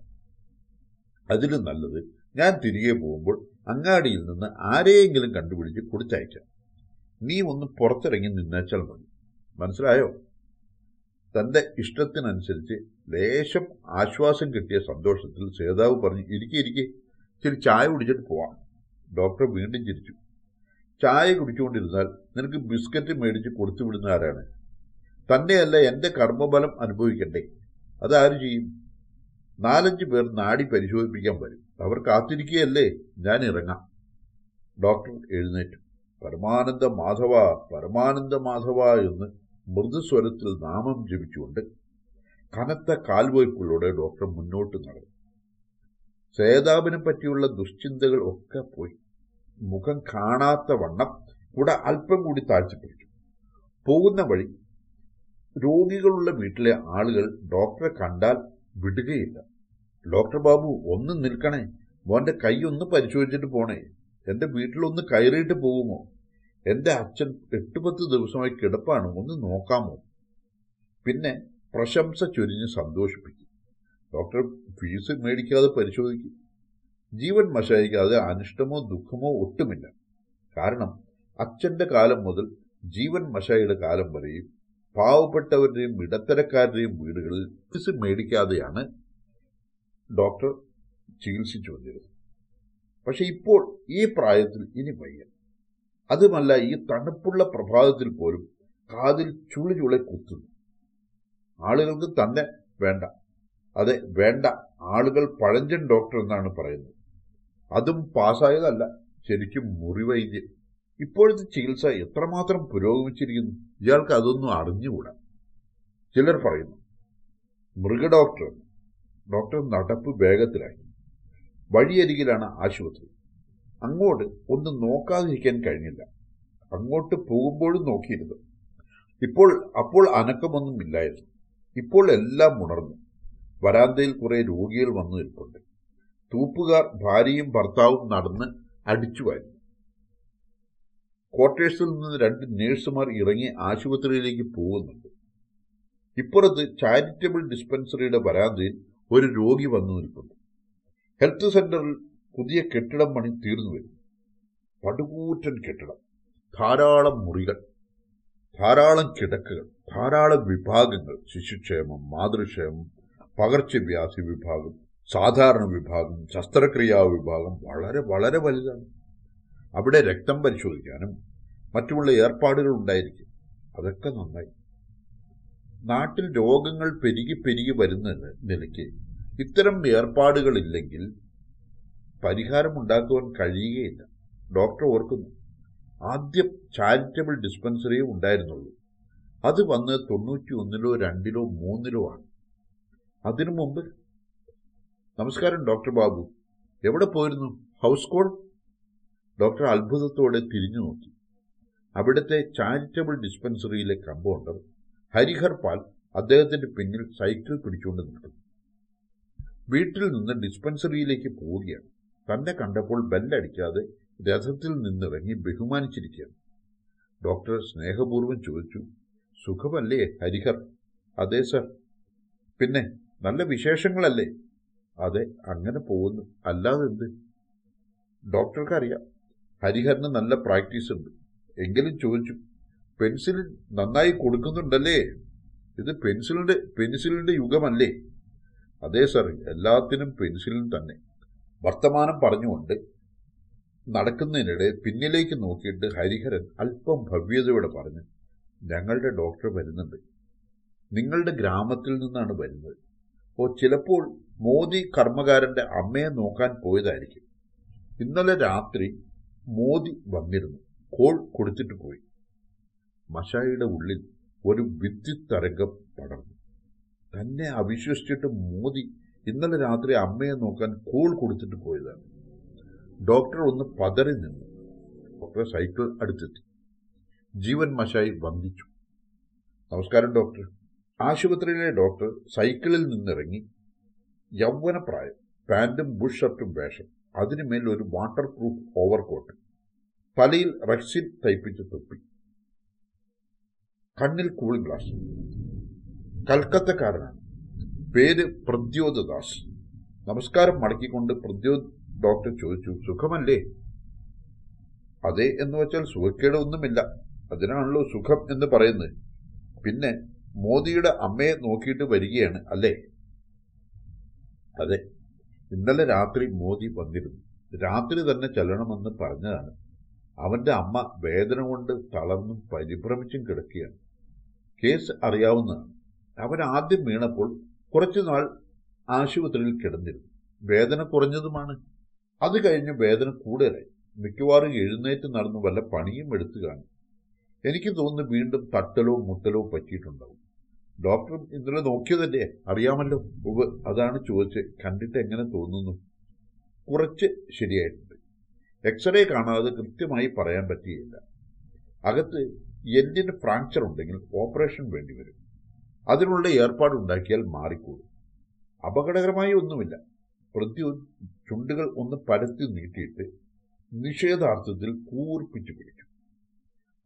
അതിലും നല്ലത് ഞാൻ തിരികെ പോകുമ്പോൾ അങ്ങാടിയിൽ നിന്ന് ആരെയെങ്കിലും കണ്ടുപിടിച്ച് കൊടുത്തയക്കാം നീ ഒന്ന് പുറത്തിറങ്ങി നിന്നേച്ചാൽ മതി. മനസ്സിലായോ? തന്റെ ഇഷ്ടത്തിനനുസരിച്ച് ലേശം ആശ്വാസം കിട്ടിയ സന്തോഷത്തിൽ സേതാവ് പറഞ്ഞു ഇരിക്കെ ഇരിക്കെ. ഇച്ചിരി ചായ കുടിച്ചിട്ട് പോവാം. ഡോക്ടർ വീണ്ടും ചിരിച്ചു. ചായ കുടിച്ചുകൊണ്ടിരുന്നാൽ നിനക്ക് ബിസ്ക്കറ്റ് മേടിച്ച് കൊടുത്തു വിടുന്ന ആരാണ്? തന്നെയല്ല എന്റെ കർമ്മബലം അനുഭവിക്കണ്ടേ. അതാരും ചെയ്യും? നാലഞ്ച് പേർ നാടി പരിശോധിപ്പിക്കാൻ വരും. അവർ കാത്തിരിക്കുകയല്ലേ? ഞാൻ ഇറങ്ങാം. ഡോക്ടർ എഴുന്നേറ്റു. പരമാനന്ദ മാധവ പരമാനന്ദ മാധവ എന്ന് മൃദുസ്വരത്തിൽ നാമം ജപിച്ചുകൊണ്ട് കനത്ത കാൽവയ്പിലൂടെ ഡോക്ടർ മുന്നോട്ട് നടന്നു. സേതാബിനെ പറ്റിയുള്ള ദുശ്ചിന്തകൾ ഒക്കെ പോയി. മുഖം കാണാത്ത വണ്ണം കൂടെ അല്പം കൂടി താഴ്ചപ്പിടിച്ചു പോകുന്ന വഴി രോഗികളുള്ള വീട്ടിലെ ആളുകൾ ഡോക്ടറെ കണ്ടാൽ വിടുകയില്ല. ഡോക്ടർ ബാബു ഒന്ന് നിൽക്കണേ. മോന്റെ കൈ ഒന്ന് പരിശോധിച്ചിട്ട് പോണേ. എന്റെ വീട്ടിലൊന്ന് കയറിയിട്ട് പോകുമോ? എന്റെ അച്ഛൻ എട്ടുപത്ത് ദിവസമായി കിടപ്പാണ്. ഒന്ന് നോക്കാമോ? പിന്നെ പ്രശംസ ചൊരിഞ്ഞ് സന്തോഷിപ്പിക്കും. ഡോക്ടർ ഫീസ് മേടിക്കാതെ പരിശോധിക്കും. ജീവൻ മഷായിക്കാതെ അനിഷ്ടമോ ദുഃഖമോ ഒട്ടുമില്ല. കാരണം അച്ഛന്റെ കാലം മുതൽ ജീവൻ മശായിയുടെ കാലം വരെയും പാവപ്പെട്ടവരുടെയും ഇടത്തരക്കാരുടെയും വീടുകളിൽ ഫീസ് മേടിക്കാതെയാണ് ഡോക്ടർ ചികിത്സിച്ചു വന്നിരുന്നത്. പക്ഷെ ഇപ്പോൾ ഈ പ്രായത്തിൽ ഇനി വയ്യ. അതുമല്ല ഈ തണുപ്പുള്ള പ്രഭാതത്തിൽ പോലും കാതിൽ ചുളി ചുളി കുത്തുന്നു. ആളുകൾക്ക് തന്നെ വേണ്ട. അതെ വേണ്ട. ആളുകൾ പഴഞ്ചൻ ഡോക്ടർ എന്നാണ് പറയുന്നത്. അതും പാസ്സായതല്ല. ശരിക്കും മുറിവൈദ്യം ഇപ്പോഴത്തെ ചികിത്സ എത്രമാത്രം പുരോഗമിച്ചിരിക്കുന്നു? ഇയാൾക്ക് അതൊന്നും അറിഞ്ഞുകൂടാ. ചിലർ പറയുന്നു മൃഗഡോക്ടർ ഡോക്ടർ നടപ്പ് വേഗത്തിലായി. വഴിയരികിലാണ് ആശുപത്രി. അങ്ങോട്ട് ഒന്ന് നോക്കാതിരിക്കാൻ കഴിഞ്ഞില്ല. അങ്ങോട്ട് പോകുമ്പോഴും നോക്കിയിരുന്നു. ഇപ്പോൾ അപ്പോൾ അനക്കമൊന്നും ഇല്ലായിരുന്നു. ഇപ്പോൾ എല്ലാം ഉണർന്നു. വരാന്തയിൽ കുറേ രോഗികൾ വന്നു നിൽപ്പുണ്ട് തൂപ്പുകാർ ഭാര്യയും ഭർത്താവും നടന്ന് അടിച്ചുവായിരുന്നു ക്വാർട്ടേഴ്സിൽ നിന്ന് രണ്ട് നേഴ്സുമാർ ഇറങ്ങി ആശുപത്രിയിലേക്ക് പോകുന്നുണ്ട്. ഇപ്പുറത്ത് ചാരിറ്റബിൾ ഡിസ്പെൻസറിയുടെ വരാന്തയിൽ ഒരു രോഗി വന്നു നിൽക്കുന്നു. ഹെൽത്ത് സെന്ററിൽ പുതിയ കെട്ടിടം പണി തീർന്നു വരുന്നു. പടുകൂറ്റൻ കെട്ടിടം. ധാരാളം മുറികൾ. ധാരാളം കിടക്കുകൾ. ധാരാളം വിഭാഗങ്ങൾ. ശിശുക്ഷേമം മാതൃക്ഷേമം പകർച്ചവ്യാധി വിഭാഗം. സാധാരണ വിഭാഗം ശസ്ത്രക്രിയാ വിഭാഗം വളരെ വളരെ വലുതാണ്. അവിടെ രക്തം പരിശോധിക്കാനും മറ്റുമുള്ള ഏർപ്പാടുകൾ ഉണ്ടായിരിക്കും. അതൊക്കെ നന്നായി. നാട്ടിൽ രോഗങ്ങൾ പെരുകി പെരുകി വരുന്ന നിലയ്ക്ക് ഇത്തരം ഏർപ്പാടുകളില്ലെങ്കിൽ പരിഹാരമുണ്ടാക്കുവാൻ കഴിയുകയില്ല. ഡോക്ടർ ഓർക്കുന്നു. ആദ്യം ചാരിറ്റബിൾ ഡിസ്പെൻസറിയേ ഉണ്ടായിരുന്നുള്ളൂ. അത് വന്ന് തൊണ്ണൂറ്റി ഒന്നിലോ രണ്ടിലോ മൂന്നിലോ ആണ്. അതിനു മുമ്പ് നമസ്കാരം ഡോക്ടർ ബാബു. എവിടെ പോയിരുന്നു? House call? ഡോക്ടർ അത്ഭുതത്തോടെ തിരിഞ്ഞു നോക്കി. അവിടുത്തെ ചാരിറ്റബിൾ ഡിസ്പെൻസറിയിലെ കമ്പൗണ്ടർ ഹരിഹർ പാൽ അദ്ദേഹത്തിന്റെ പിന്നിൽ സൈക്കിൾ പിടിച്ചുകൊണ്ട് നിൽക്കുന്നു വീട്ടിൽ നിന്ന് ഡിസ്പെൻസറിയിലേക്ക് പോവുകയാണ്. തന്നെ കണ്ടപ്പോൾ ബെല്ലടിക്കാതെ രഥത്തിൽ നിന്നിറങ്ങി ബഹുമാനിച്ചിരിക്കുകയാണ്. ഡോക്ടർ സ്നേഹപൂർവം ചോദിച്ചു സുഖമല്ലേ ഹരിഹർ? അതെ സർ. പിന്നെ നല്ല വിശേഷങ്ങളല്ലേ? അതെ അങ്ങനെ പോകുന്നു. അല്ലാതെ എന്ത്? ഡോക്ടർക്ക് അറിയാം ഹരിഹറിന് നല്ല പ്രാക്ടീസ് ഉണ്ട്. എങ്കിലും ചോദിച്ചു പെൻസിൽ നന്നായി കൊടുക്കുന്നുണ്ടല്ലേ? ഇത് പെൻസിലിന്റെ പെൻസിലിന്റെ യുഗമല്ലേ? അതെ സർ എല്ലാത്തിനും പെൻസിലും തന്നെ. വർത്തമാനം പറഞ്ഞുകൊണ്ട് നടക്കുന്നതിനിടെ പിന്നിലേക്ക് നോക്കിയിട്ട് ഹരിഹരൻ അല്പം ഭവ്യതയോടെ പറഞ്ഞു ഞങ്ങളുടെ ഡോക്ടർ വരുന്നുണ്ട്. നിങ്ങളുടെ ഗ്രാമത്തിൽ നിന്നാണ് വരുന്നത്. ഓ ചിലപ്പോൾ മോദി കർമ്മകാരന്റെ അമ്മയെ നോക്കാൻ പോയതായിരിക്കും. ഇന്നലെ രാത്രി മോദി വന്നിരുന്നു. കോൾ കൊടുത്തിട്ട് പോയി. മഷായിയുടെ ഉള്ളിൽ ഒരു വിദ്യുത് തരംഗം പടർന്നു. തന്നെ അവിശ്വസിച്ചിട്ട് മോദി ഇന്നലെ രാത്രി അമ്മയെ നോക്കാൻ കോൾ കൊടുത്തിട്ട് പോയതാണ്. ഡോക്ടർ ഒന്ന് പതറി നിന്നു. ഡോക്ടർ സൈക്കിൾ അടുത്തെത്തി. ജീവൻ മഷായി വന്ദിച്ചു. നമസ്കാരം ഡോക്ടർ. ആശുപത്രിയിലെ ഡോക്ടർ സൈക്കിളിൽ നിന്നിറങ്ങി യൗവനപ്രായം. പാന്റും ബുഷ് ഷർട്ടും വേഷം. അതിനുമേൽ ഒരു വാട്ടർ പ്രൂഫ് ഓവർകോട്ട്. തലയിൽ റക്സിൻ തയ്പ്പിച്ച് തൊപ്പി. കണ്ണിൽ കൂളിംഗ് ഗ്ലാസ്. കൽക്കത്തക്കാരനാണ്. പേര് പ്രദ്യോത് ദാസ്. നമസ്കാരം മടക്കിക്കൊണ്ട് പ്രദ്യോത് ഡോക്ടർ ചോദിച്ചു സുഖമല്ലേ? അതെ എന്ന് വെച്ചാൽ സുഖക്കേട് ഒന്നുമില്ല. അതിനാണല്ലോ സുഖം എന്ന് പറയുന്നത്. പിന്നെ മോദിയുടെ അമ്മയെ നോക്കിയിട്ട് വരികയാണ് അല്ലേ? അതെ. ഇന്നലെ രാത്രി മോദി വന്നിരുന്നു. രാത്രി തന്നെ ചെല്ലണമെന്ന് പറഞ്ഞതാണ്. അവന്റെ അമ്മ വേദന കൊണ്ട് തളർന്നും പരിഭ്രമിച്ചും കിടക്കുകയാണ്. കേസ് അറിയാവുന്നതാണ് അവൻ ആദ്യം വീണപ്പോൾ കുറച്ചുനാൾ ആശുപത്രിയിൽ കിടന്നിരുന്നു. വേദന കുറഞ്ഞതുമാണ്. അത് കഴിഞ്ഞ് വേദന കൂടുതലായി. മിക്കവാറും എഴുന്നേറ്റ് നടന്നു വല്ല പണിയും എടുത്തു കാണും. എനിക്ക് തോന്നുന്നു വീണ്ടും തട്ടലോ മുട്ടലോ പറ്റിയിട്ടുണ്ടാവും. ഡോക്ടറും ഇന്നലെ നോക്കിയതല്ലേ? അറിയാമല്ലോ. ഉവ് അതാണ് ചോദിച്ച് കണ്ടിട്ട് എങ്ങനെ തോന്നുന്നു? കുറച്ച് ശരിയായിട്ടുണ്ട്. എക്സ്റേ കാണാതെ കൃത്യമായി പറയാൻ പറ്റിയില്ല. അകത്ത് എല്ലിന് ഫ്രാക്ചർ ഉണ്ടെങ്കിൽ ഓപ്പറേഷൻ വേണ്ടിവരും അതിനുള്ള ഏർപ്പാടുണ്ടാക്കിയാൽ മാറിക്കൂടും. അപകടകരമായി ഒന്നുമില്ല. പ്രത്യുത് ചുണ്ടുകൾ ഒന്ന് പരത്തി നീട്ടിയിട്ട് നിഷേധാർത്ഥത്തിൽ കൂർപ്പിച്ചു പിടിച്ചു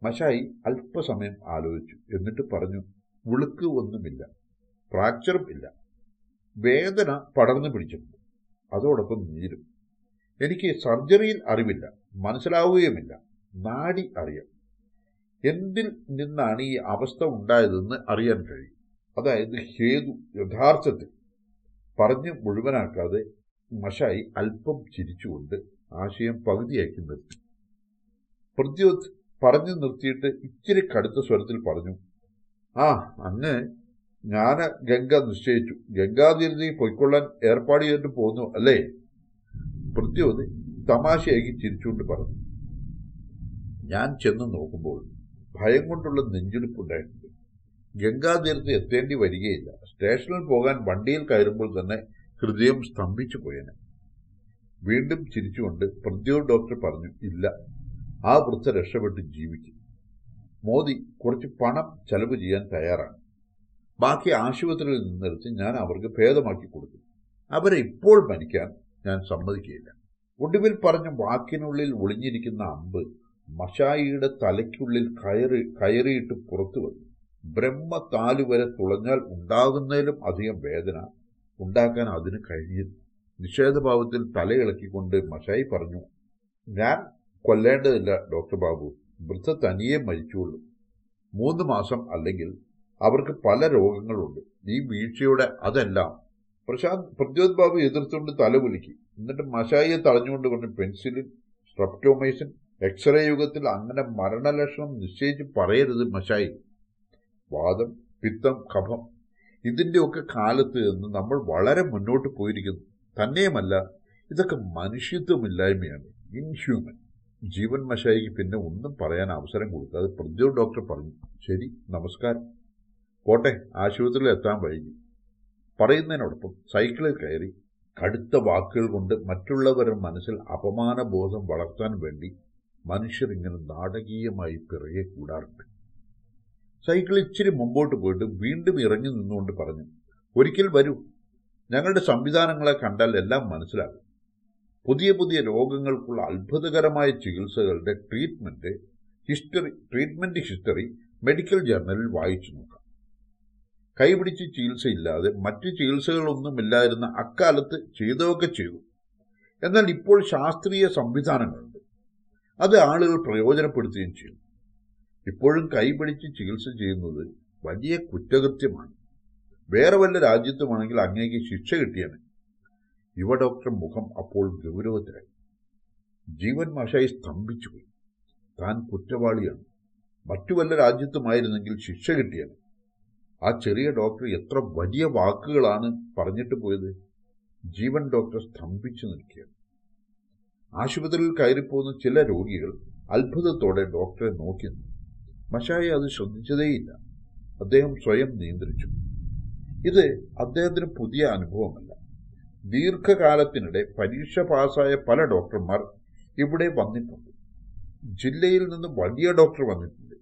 മഷായി അല്പസമയം ആലോചിച്ചു. എന്നിട്ട് പറഞ്ഞു വിളുക്ക് ഒന്നുമില്ല. ഫ്രാക്ചറും ഇല്ല. വേദന പടർന്നു പിടിച്ചിട്ടുണ്ട്. അതോടൊപ്പം നീരും. എനിക്ക് സർജറിയിൽ അറിവില്ല. മനസ്സിലാവുകയുമില്ല. നാടി അറിയാം. എന്തിൽ നിന്നാണ് ഈ അവസ്ഥ ഉണ്ടായതെന്ന് അറിയാൻ കഴിയും. അതായത് ഹേതു യഥാർത്ഥത്തിൽ പറഞ്ഞ് മുഴുവനാക്കാതെ മഷായി അല്പം ചിരിച്ചുകൊണ്ട് ആശയം പകുതിയാക്കി നിർത്തി. പ്രദ്യോത് പറഞ്ഞു നിർത്തിയിട്ട് ഇച്ചിരി കടുത്ത സ്വരത്തിൽ പറഞ്ഞു ആ അന്ന് ഞാൻ ഗംഗ നിശ്ചയിച്ചു. ഗംഗാതീരത്തിൽ പൊയ്ക്കൊള്ളാൻ ഏർപ്പാട് ചെയ്തിട്ട് പോന്നു അല്ലേ? പ്രത്യോത് തമാശയാക്കി ചിരിച്ചുകൊണ്ട് പറഞ്ഞു. ഞാൻ ചെന്ന് നോക്കുമ്പോൾ ഭയം കൊണ്ടുള്ള നെഞ്ചെടുപ്പുണ്ടായിട്ടുണ്ട് ഗംഗാതീരത്ത് എത്തേണ്ടി വരികയില്ല. സ്റ്റേഷനിൽ പോകാൻ വണ്ടിയിൽ കയറുമ്പോൾ തന്നെ ഹൃദയം സ്തംഭിച്ചു പോയനെ. വീണ്ടും ചിരിച്ചുകൊണ്ട് പ്രദ്യോത് ഡോക്ടർ പറഞ്ഞു ഇല്ല ആ വൃദ്ധ രക്ഷപ്പെട്ട് ജീവിക്കും. മോദി കുറച്ച് പണം ചെലവ് ചെയ്യാൻ തയ്യാറാണ്. ബാക്കി ആശുപത്രിയിൽ നിന്നെടുത്ത് ഞാൻ അവർക്ക് ഭേദമാക്കി കൊടുക്കും അവരെ ഇപ്പോൾ മരിക്കാൻ ഞാൻ സമ്മതിക്കുകയില്ല. ഒടുവിൽ പറഞ്ഞ വാക്കിനുള്ളിൽ ഒളിഞ്ഞിരിക്കുന്ന അമ്പ് മഷായിയുടെ തലയ്ക്കുള്ളിൽ കയറി കയറിയിട്ട് പുറത്തു വന്നു. ബ്രഹ്മത്താലു വരെ തുളഞ്ഞാൽ ഉണ്ടാകുന്നതിലും അധികം വേദന ഉണ്ടാക്കാൻ അതിന് കഴിഞ്ഞിരുന്നു നിഷേധഭാവത്തിൽ തലയിളക്കിക്കൊണ്ട് മഷായി പറഞ്ഞു ഞാൻ കൊല്ലേണ്ടതില്ല ഡോക്ടർ ബാബു. വൃദ്ധ തനിയെ മരിച്ചുള്ളൂ മൂന്ന് മാസം അല്ലെങ്കിൽ അവർക്ക് പല രോഗങ്ങളുണ്ട്. ഈ വീഴ്ചയുടെ അതെല്ലാം പ്രശാന്ത് പ്രദ്യോത് ബാബു എതിർത്തുകൊണ്ട് തലകുലുക്കി എന്നിട്ട് മഷായിയെ തടഞ്ഞുകൊണ്ട് കൊണ്ട് പെൻസിലിൻ സ്ട്രപ്റ്റോമൈസിൻ എക്സ്റേ യുഗത്തിൽ അങ്ങനെ മരണലക്ഷണം നിശ്ചയിച്ച് പറയരുത് മഷായി. വാദം പിത്തം കഫം ഇതിന്റെയൊക്കെ കാലത്ത് നിന്ന് നമ്മൾ വളരെ മുന്നോട്ട് പോയിരിക്കുന്നു. തന്നെയുമല്ല ഇതൊക്കെ മനുഷ്യത്വമില്ലായ്മയാണ്. ഇൻഹ്യൂമൻ. ജീവൻ മശായിക്ക് പിന്നെ ഒന്നും പറയാൻ അവസരം കൊടുക്കാതെ പ്രദ്യോത് ഡോക്ടർ പറഞ്ഞു. ശരി നമസ്കാരം. പോട്ടെ ആശുപത്രിയിൽ എത്താൻ വൈകി. പറയുന്നതിനോടൊപ്പം സൈക്കിളിൽ കയറി കടുത്ത വാക്കുകൾ കൊണ്ട് മറ്റുള്ളവരുടെ മനസ്സിൽ അപമാനബോധം വളർത്താൻ വേണ്ടി മനുഷ്യർ ഇങ്ങനെ നാടകീയമായി പിറകെ കൂടാറുണ്ട്. സൈക്കിൾ ഇച്ചിരി മുമ്പോട്ട് പോയിട്ട് വീണ്ടും ഇറങ്ങി നിന്നുകൊണ്ട് പറഞ്ഞു ഒരിക്കൽ വരൂ. ഞങ്ങളുടെ സംവിധാനങ്ങളെ കണ്ടാൽ എല്ലാം മനസ്സിലാകും. പുതിയ പുതിയ രോഗങ്ങൾക്കുള്ള അത്ഭുതകരമായ ചികിത്സകളുടെ treatment history treatment history medical ജേർണലിൽ വായിച്ചു നോക്കാം. കൈപിടിച്ച് ചികിത്സയില്ലാതെ മറ്റ് ചികിത്സകളൊന്നുമില്ലായിരുന്ന അക്കാലത്ത് ചെയ്തതൊക്കെ ചെയ്തു. എന്നാൽ ഇപ്പോൾ ശാസ്ത്രീയ സംവിധാനങ്ങളുണ്ട്. അത് ആളുകൾ പ്രയോജനപ്പെടുത്തുകയും ചെയ്യും ഇപ്പോഴും കൈപിടിച്ച് ചികിത്സ ചെയ്യുന്നത് വലിയ കുറ്റകൃത്യമാണ്. വേറെ വല്ല രാജ്യത്തുമാണെങ്കിൽ അങ്ങേക്ക് ശിക്ഷ കിട്ടിയാണ് യുവ ഡോക്ടർ മുഖം അപ്പോൾ ഗൗരവത്തിലായി. ജീവൻ മാഷായി സ്തംഭിച്ചുപോയി. താൻ കുറ്റവാളിയാണ്. മറ്റു വല്ല രാജ്യത്തുമായിരുന്നെങ്കിൽ ശിക്ഷ കിട്ടിയാണ് ആ ചെറിയ ഡോക്ടർ എത്ര വലിയ വാക്കുകളാണ് പറഞ്ഞിട്ട് പോയത്? ജീവൻ ഡോക്ടർ സ്തംഭിച്ചു നിൽക്കുകയാണ്. ആശുപത്രിയിൽ കയറിപ്പോകുന്ന ചില രോഗികൾ അത്ഭുതത്തോടെ ഡോക്ടറെ നോക്കി മഷായി അത് ശ്രദ്ധിച്ചതേയില്ല. അദ്ദേഹം സ്വയം നിയന്ത്രിച്ചു. ഇത് അദ്ദേഹത്തിന് പുതിയ അനുഭവമല്ല. ദീർഘകാലത്തിനിടെ പരീക്ഷ പാസായ പല ഡോക്ടർമാർ ഇവിടെ വന്നിട്ടുണ്ട്. ജില്ലയിൽ നിന്ന് വലിയ ഡോക്ടർ വന്നിട്ടുണ്ട്.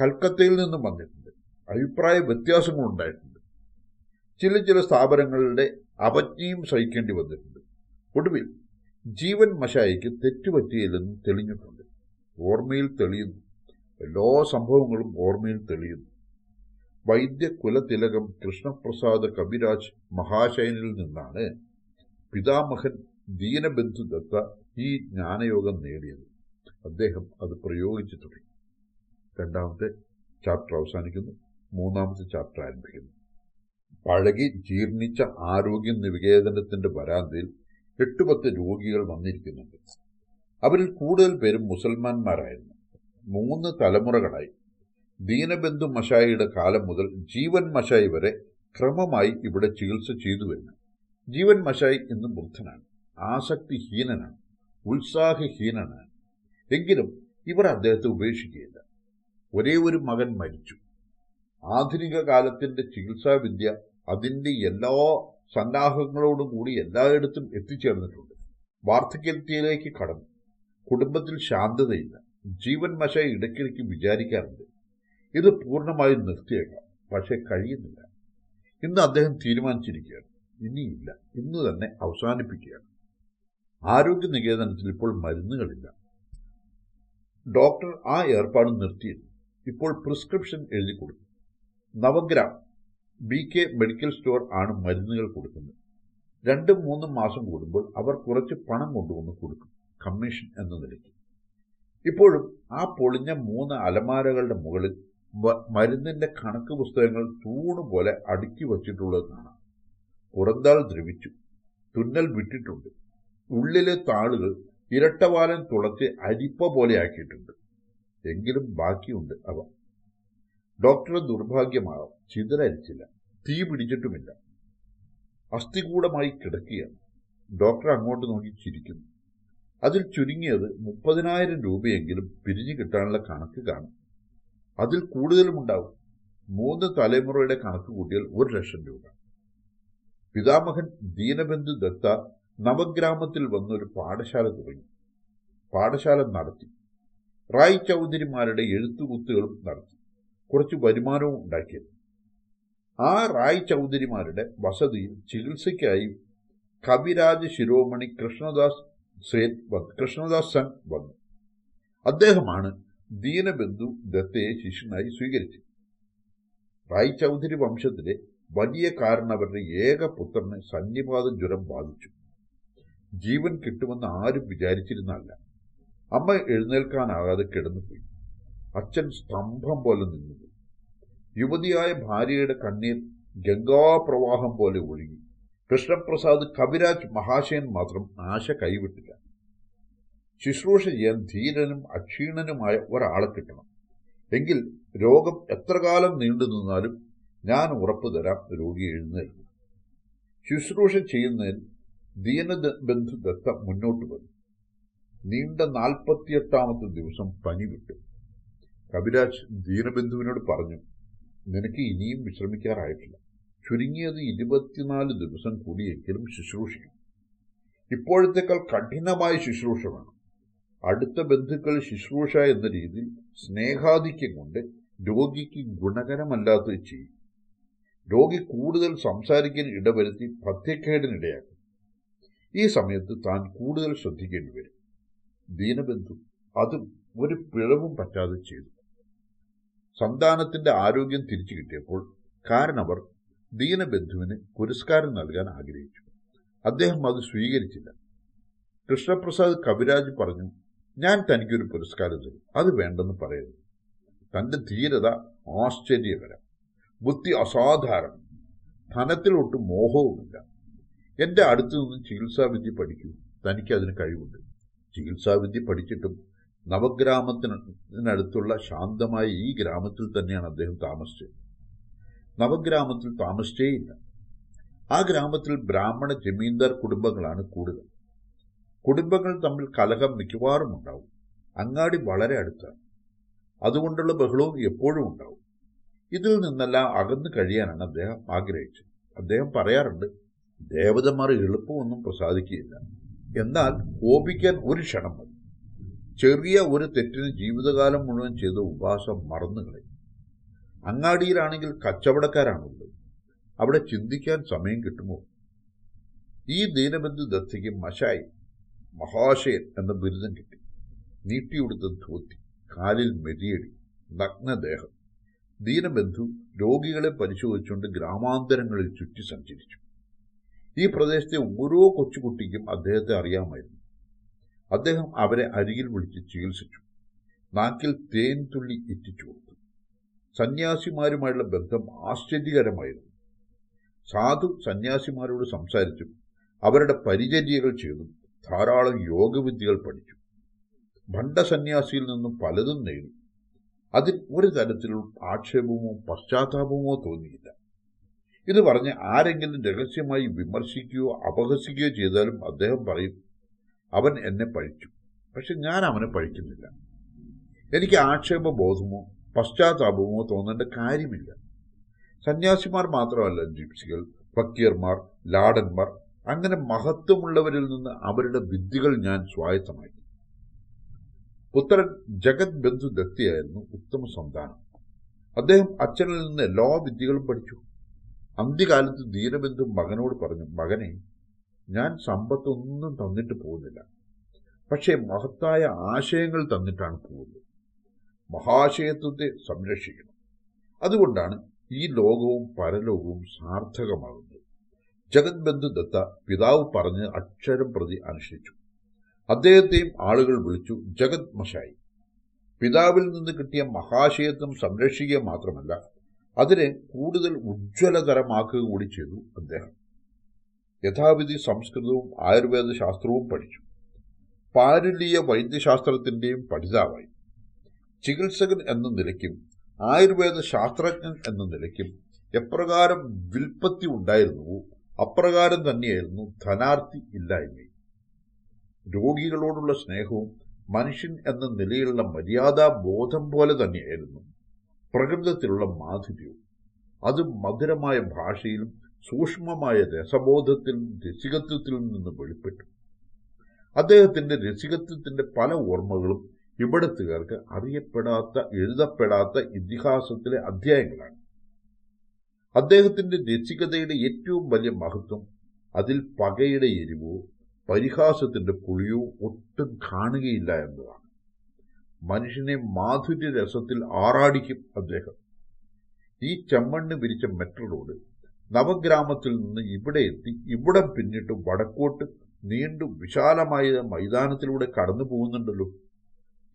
കൽക്കത്തയിൽ നിന്നും വന്നിട്ടുണ്ട്. അഭിപ്രായ വ്യത്യാസങ്ങളുണ്ടായിട്ടുണ്ട് ചില ചില സ്ഥാപനങ്ങളുടെ അവജ്ഞയും സഹിക്കേണ്ടി വന്നിട്ടുണ്ട്. ഒടുവിൽ ജീവൻ മഷായിക്ക് തെറ്റുപറ്റിയില്ലെന്ന് തെളിഞ്ഞിട്ടുണ്ട്. ഓർമ്മയിൽ തെളിയുന്നു. എല്ലാ സംഭവങ്ങളും ഓർമ്മയിൽ തെളിയുന്നു. വൈദ്യകുലതിലകം കൃഷ്ണപ്രസാദ് കവിരാജ് മഹാശയനിൽ നിന്നാണ് പിതാമഹൻ ദീനബന്ധു ദത്ത ഈ ജ്ഞാനയോഗം നേടിയത്. അദ്ദേഹം അത് പ്രയോഗിച്ചു തുടങ്ങി. രണ്ടാമത്തെ ചാപ്റ്റർ അവസാനിക്കുന്നു. മൂന്നാമത്തെ ചാപ്റ്റർ ആരംഭിക്കുന്നു. പഴകി ജീർണിച്ച ആരോഗ്യ നിവേദനത്തിന്റെ വരാന്തയിൽ എട്ട് പത്ത് രോഗികൾ വന്നിരിക്കുന്നുണ്ട്. അവരിൽ കൂടുതൽ പേരും മുസൽമാന്മാരായിരുന്നു മൂന്ന് തലമുറകളായി. ദീനബന്ധു മഷായിയുടെ കാലം മുതൽ ജീവൻ മഷായി വരെ ക്രമമായി ഇവിടെ ചികിത്സ ചെയ്തു വരുന്നു. ജീവൻ മഷായി ഇന്ന് വൃദ്ധനാണ് ആസക്തിഹീനനാണ്. ഉത്സാഹഹീനനാണ്. എങ്കിലും ഇവർ അദ്ദേഹത്തെ ഉപേക്ഷിക്കുകയില്ല. ഒരേ ഒരു മകൻ മരിച്ചു. ആധുനിക കാലത്തിന്റെ ചികിത്സാവിദ്യ അതിന്റെ എല്ലാ സന്നാഹങ്ങളോടും കൂടി എല്ലായിടത്തും എത്തിച്ചേർന്നിട്ടുണ്ട്. വാർദ്ധക്യത്തിലേക്ക് കടന്നു. കുടുംബത്തിൽ ശാന്തതയില്ല. ജീവൻ മഷ ഇടയ്ക്കിടയ്ക്ക് വിചാരിക്കാറുണ്ട്. ഇത് പൂർണമായും നിർത്തിയേക്കാം. പക്ഷെ കഴിയുന്നില്ല. ഇന്ന് അദ്ദേഹം തീരുമാനിച്ചിരിക്കുകയാണ്. ഇനിയില്ല. ഇന്ന് തന്നെ അവസാനിപ്പിക്കുകയാണ്. ആരോഗ്യ നികേതനത്തിൽ ഇപ്പോൾ മരുന്നുകളില്ല. ഡോക്ടർ ആ ഏർപ്പാട് നിർത്തിയിരുന്നു. ഇപ്പോൾ പ്രിസ്ക്രിപ്ഷൻ എഴുതി കൊടുക്കും. Navagram B K medical store ആണ് മരുന്നുകൾ കൊടുക്കുന്നത്. രണ്ടും മൂന്നും മാസം കൂടുമ്പോൾ അവർ കുറച്ച് പണം കൊണ്ടുവന്ന് കൊടുക്കും കമ്മീഷൻ എന്ന നിലയ്ക്ക്. ഇപ്പോഴും ആ പൊളിഞ്ഞ മൂന്ന് അലമാരകളുടെ മുകളിൽ മരുന്നിന്റെ കണക്ക് പുസ്തകങ്ങൾ തൂണുപോലെ അടുക്കി വച്ചിട്ടുള്ളത് പുറന്താൾ ദ്രവിച്ചു. തുന്നൽ വിട്ടിട്ടുണ്ട്. ഉള്ളിലെ താളുകൾ ഇരട്ടവാലൻ തുളച്ച് അരിപ്പ പോലെയാക്കിയിട്ടുണ്ട് എങ്കിലും ബാക്കിയുണ്ട് അവ. ഡോക്ടറെ ദുർഭാഗ്യമാകാം ചിതലരിച്ചില്ല തീ പിടിച്ചിട്ടുമില്ല. അസ്ഥികൂടമായി കിടക്കുകയാണ്. ഡോക്ടർ അങ്ങോട്ട് നോക്കി ചിരിക്കുന്നു. അതിൽ ചുരുങ്ങിയത് മുപ്പതിനായിരം രൂപയെങ്കിലും പിരിഞ്ഞു കിട്ടാനുള്ള കണക്ക് കാണും. അതിൽ കൂടുതലുമുണ്ടാവും. മൂന്ന് തലമുറയുടെ കണക്ക് കൂട്ടിയാൽ ഒരു ലക്ഷം രൂപ. പിതാമഹൻ ദീനബന്ധു ദത്ത നവഗ്രാമത്തിൽ വന്നൊരു പാഠശാല തുടങ്ങി. പാഠശാല നടത്തി. റായ് ചൗധരിമാരുടെ എഴുത്തുകുത്തുകളും നടത്തി. കുറച്ച് വരുമാനവും ഉണ്ടാക്കിയത്. ആ റായ് ചൗധരിമാരുടെ വസതിയിൽ ചികിത്സയ്ക്കായി കവിരാജ് ശിരോമണി കൃഷ്ണദാസ് സേൻ കൃഷ്ണദാസ് സൻ വന്നു. അദ്ദേഹമാണ് ദീനബന്ധു ദത്തയെ ശിഷ്യനായി സ്വീകരിച്ചത്. റായ് ചൗധരി വംശത്തിലെ വലിയ കാരണവരുടെ ഏക പുത്രന് സന്നിപാത ജ്വരം ബാധിച്ചു. ജീവൻ കിട്ടുമെന്ന് ആരും വിചാരിച്ചിരുന്നല്ല അമ്മ എഴുന്നേൽക്കാനാകാതെ കിടന്നുപോയി. അച്ഛൻ സ്തംഭം പോലെ നിന്നുപോയി. യുവതിയായ ഭാര്യയുടെ കണ്ണീർ ഗംഗാപ്രവാഹം പോലെ ഒഴുകി. കൃഷ്ണപ്രസാദ് കവിരാജ് മഹാശയൻ മാത്രം ആശ കൈവിട്ടില്ല. ശുശ്രൂഷ ചെയ്യാൻ ധീരനും അക്ഷീണനുമായ ഒരാളെ കിട്ടണം. എങ്കിൽ രോഗം എത്ര കാലം നീണ്ടു നിന്നാലും ഞാൻ ഉറപ്പു തരാം രോഗി എഴുന്നേൽക്കും. ശുശ്രൂഷ ചെയ്യുന്നതിൽ ദീനബന്ധു ദത്ത മുന്നോട്ട് വന്നു. നീണ്ട നാൽപ്പത്തിയെട്ടാമത്തെ ദിവസം പനി വിട്ടു. കവിരാജ് ദീനബന്ധുവിനോട് പറഞ്ഞു നിനക്ക് ഇനിയും വിശ്രമിക്കാറായിട്ടില്ല. ചുരുങ്ങിയത് ഇരുപത്തിനാല് ദിവസം കൂടിയെങ്കിലും ശുശ്രൂഷിക്കും ഇപ്പോഴത്തേക്കാൾ കഠിനമായ ശുശ്രൂഷ വേണം. അടുത്ത ബന്ധുക്കൾ ശുശ്രൂഷ എന്ന രീതിയിൽ സ്നേഹാധിക്യം കൊണ്ട് രോഗിക്ക് ഗുണകരമല്ലാത്തത് ചെയ്യും. രോഗി കൂടുതൽ സംസാരിക്കാൻ ഇടവരുത്തി പഥ്യക്കേടിനിടയാക്കും ഈ സമയത്ത് താൻ കൂടുതൽ ശ്രദ്ധിക്കേണ്ടി വരും. ദീനബന്ധു അതും ഒരു പിഴവും പറ്റാതെ ചെയ്തു. സന്താനത്തിന്റെ ആരോഗ്യം തിരിച്ചു കിട്ടിയപ്പോൾ കാരണവർ ദീനബന്ധുവിന് പുരസ്കാരം നൽകാൻ ആഗ്രഹിച്ചു. അദ്ദേഹം അത് സ്വീകരിച്ചില്ല. കൃഷ്ണപ്രസാദ് കവിരാജ് പറഞ്ഞു ഞാൻ തനിക്കൊരു പുരസ്കാരം തരും. അത് വേണ്ടെന്ന് പറയരുത്. തന്റെ ധീരത ആശ്ചര്യകരം. ബുദ്ധി അസാധാരണം. ധനത്തിൽ മോഹവുമില്ല. എന്റെ അടുത്തു നിന്ന് ചികിത്സാവിദ്യ പഠിക്കൂ. തനിക്കതിന് കഴിവുണ്ട്. ചികിത്സാവിദ്യ പഠിച്ചിട്ടും നവഗ്രാമത്തിനടുത്തുള്ള ശാന്തമായ ഈ ഗ്രാമത്തിൽ തന്നെയാണ് അദ്ദേഹം താമസിച്ചത്. നവഗ്രാമത്തിൽ താമസിച്ചേയില്ല. ആ ഗ്രാമത്തിൽ ബ്രാഹ്മണ ജമീന്ദാർ കുടുംബങ്ങളാണ് കൂടുതൽ. കുടുംബങ്ങൾ തമ്മിൽ കലഹം മിക്കവാറും ഉണ്ടാവും. അങ്ങാടി വളരെ അടുത്താണ്. അതുകൊണ്ടുള്ള ബഹളവും എപ്പോഴും ഉണ്ടാവും. ഇതിൽ നിന്നെല്ലാം അകന്നു കഴിയാനാണ് അദ്ദേഹം ആഗ്രഹിച്ചത്. അദ്ദേഹം പറയാറുണ്ട് ദേവതമാർ എളുപ്പമൊന്നും പ്രസാദിക്കുകയില്ല. എന്നാൽ കോപിക്കാൻ ഒരു ക്ഷണം മതി. ചെറിയ ഒരു തെറ്റിന് ജീവിതകാലം മുഴുവൻ ചെയ്ത ഉപാസം മറന്നുകളയും അങ്ങാടിയിലാണെങ്കിൽ കച്ചവടക്കാരാണുള്ളത്. അവിടെ ചിന്തിക്കാൻ സമയം കിട്ടുമോ? ഈ ദീനബന്ധു ദത്തയ്ക്ക് മഷായി മഹാശയൻ എന്ന ബിരുദം കിട്ടി. നീട്ടിയുടുത്ത ധോത്തി കാലിൽ മെതിയടി നഗ്നദേഹം. ദീനബന്ധു രോഗികളെ പരിശോധിച്ചുകൊണ്ട് ഗ്രാമാന്തരങ്ങളിൽ ചുറ്റി സഞ്ചരിച്ചു. ഈ പ്രദേശത്തെ ഓരോ കൊച്ചുകുട്ടിക്കും അദ്ദേഹത്തെ അറിയാമായിരുന്നു. അദ്ദേഹം അവരെ അരികിൽ വിളിച്ച് ചികിത്സിച്ചു. നാക്കിൽ തേൻ തുള്ളി എത്തിച്ചു കൊടുത്തു. സന്യാസിമാരുമായുള്ള ബന്ധം ആശ്ചര്യകരമായിരുന്നു. സാധു സന്യാസിമാരോട് സംസാരിച്ചും അവരുടെ പരിചര്യകൾ ചെയ്തും ധാരാളം യോഗവിദ്യകൾ പഠിച്ചു. ഭണ്ഡസന്യാസിയിൽ നിന്നും പലതും നേടി. അതിൽ ഒരു തരത്തിലുള്ള ആക്ഷേപമോ പശ്ചാത്താപമോ തോന്നിയില്ല. ഇത് പറഞ്ഞ് ആരെങ്കിലും രഹസ്യമായി വിമർശിക്കുകയോ അപഹസിക്കുകയോ ചെയ്താലും അദ്ദേഹം പറയും അവൻ എന്നെ പഴിച്ചു. പക്ഷെ ഞാൻ അവനെ പഴിക്കുന്നില്ല. എനിക്ക് ആക്ഷേപ ബോധമോ പശ്ചാത്താപമോ തോന്നേണ്ട കാര്യമില്ല. സന്യാസിമാർ മാത്രമല്ല ജിപ്സികൾ ഫക്കീർമാർ ലാടന്മാർ അങ്ങനെ മഹത്വമുള്ളവരിൽ നിന്ന് അവരുടെ വിദ്യകൾ ഞാൻ സ്വായത്തമാക്കി. പുത്രൻ ജഗത് ബന്ധു ദത്തിയായിരുന്നു ഉത്തമ സന്താനം. അദ്ദേഹം അച്ഛനിൽ നിന്ന് എല്ലാ വിദ്യകളും പഠിച്ചു. അന്ത്യകാലത്ത് ദീനബന്ധു മകനോട് പറഞ്ഞു മകനെ ഞാൻ സമ്പത്തൊന്നും തന്നിട്ട് പോകുന്നില്ല. പക്ഷേ മഹത്തായ ആശയങ്ങൾ തന്നിട്ടാണ് പോകുന്നത്. മഹാശയത്വത്തെ സംരക്ഷിക്കണം. അതുകൊണ്ടാണ് ഈ ലോകവും പരലോകവും സാർത്ഥകമാകുന്നത്. ജഗത് ബന്ധു ദത്ത പിതാവ് പറഞ്ഞ് അക്ഷരം പ്രതി അനുഷ്ഠിച്ചു. അദ്ദേഹത്തെയും ആളുകൾ വിളിച്ചു ജഗത് മഷായി. പിതാവിൽ നിന്ന് കിട്ടിയ മഹാശയത്വം സംരക്ഷിക്കുക മാത്രമല്ല അതിനെ കൂടുതൽ ഉജ്ജ്വലതരമാക്കുക കൂടി ചെയ്തു അദ്ദേഹം. യഥാവിധി സംസ്കൃതവും ആയുർവേദ ശാസ്ത്രവും പഠിച്ചു. പാരുലീയ വൈദ്യശാസ്ത്രത്തിന്റെയും പഠിതാവായി. ചികിത്സകൻ എന്ന നിലയ്ക്കും ആയുർവേദ ശാസ്ത്രജ്ഞൻ എന്ന നിലയ്ക്കും എപ്രകാരം വിൽപ്പത്തി ഉണ്ടായിരുന്നുവോ അപ്രകാരം തന്നെയായിരുന്നു ധനാർത്ഥി ഇല്ലായ്മയും. രോഗികളോടുള്ള സ്നേഹവും മനുഷ്യൻ എന്ന നിലയിലുള്ള മര്യാദാ ബോധം പോലെ തന്നെയായിരുന്നു പ്രകൃതത്തിലുള്ള മാധുര്യവും. അത് മധുരമായ ഭാഷയിലും സൂക്ഷ്മമായ രസബോധത്തിലും രസികത്വത്തിലും നിന്ന് വെളിപ്പെട്ടു. അദ്ദേഹത്തിന്റെ രസികത്വത്തിന്റെ പല ഓർമ്മകളും ഇവിടത്തുകാർക്ക് അറിയപ്പെടാത്ത എഴുതപ്പെടാത്ത ഇതിഹാസത്തിലെ അധ്യായങ്ങളാണ്. അദ്ദേഹത്തിന്റെ രസികതയുടെ ഏറ്റവും വലിയ മഹത്വം അതിൽ പകയുടെ എരിവോ പരിഹാസത്തിന്റെ പുളിയോ ഒട്ടും കാണുകയില്ല എന്നതാണ്. മനുഷ്യനെ മാധുര്യ രസത്തിൽ ആറാടിക്കും അദ്ദേഹം. ഈ ചെമ്മണ്ണ് വിരിച്ച മെട്രോ റോഡ് നവഗ്രാമത്തിൽ നിന്ന് ഇവിടെ എത്തി ഇവിടെ പിന്നിട്ട് വടക്കോട്ട് നീണ്ടു വിശാലമായ മൈതാനത്തിലൂടെ കടന്നു പോകുന്നുണ്ടല്ലോ.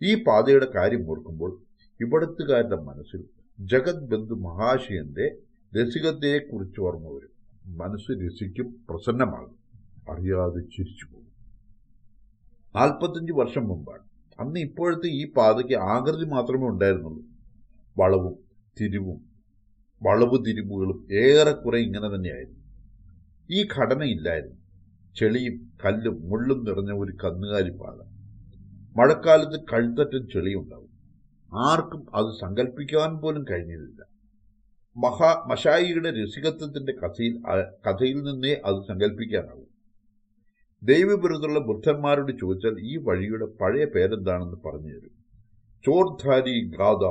ഈ പാതയുടെ കാര്യം ഓർക്കുമ്പോൾ ഇവിടത്തുകാരുടെ മനസ്സിൽ ജഗത് ബന്ധു മഹാശയന്റെ രസികതയെക്കുറിച്ച് ഓർമ്മ വരും. മനസ്സ് രസിക്കും പ്രസന്നമാകും. അറിയാതെ ചിരിച്ചു പോകും. നാൽപ്പത്തഞ്ച് വർഷം മുമ്പാണ്. അന്ന് ഇപ്പോഴത്തെ ഈ പാതയ്ക്ക് ആകൃതി മാത്രമേ ഉണ്ടായിരുന്നുള്ളൂ. വളവും തിരിവും വളവ് തിരിവുകളും ഏറെക്കുറെ ഇങ്ങനെ തന്നെയായിരുന്നു. ഈ ഘടനയില്ലായിരുന്നു. ചെളിയും കല്ലും മുള്ളും നിറഞ്ഞ ഒരു കന്നുകാലി പാത. മഴക്കാലത്ത് കഴുത്തറ്റം ചെളിയുണ്ടാവും. ആർക്കും അത് സങ്കല്പിക്കാൻ പോലും കഴിഞ്ഞിരുന്നില്ല. മഹാ മഷായിയുടെ രസികത്വത്തിന്റെ കഥയിൽ കഥയിൽ നിന്നേ അത് സങ്കല്പിക്കാനാവും ദൈവവിരുദ്ധുള്ള ബുദ്ധന്മാരോട് ചോദിച്ചാൽ ഈ വഴിയുടെ പഴയ പേരെന്താണെന്ന് പറഞ്ഞു തരും. ചോർധാരി ഗാഥ.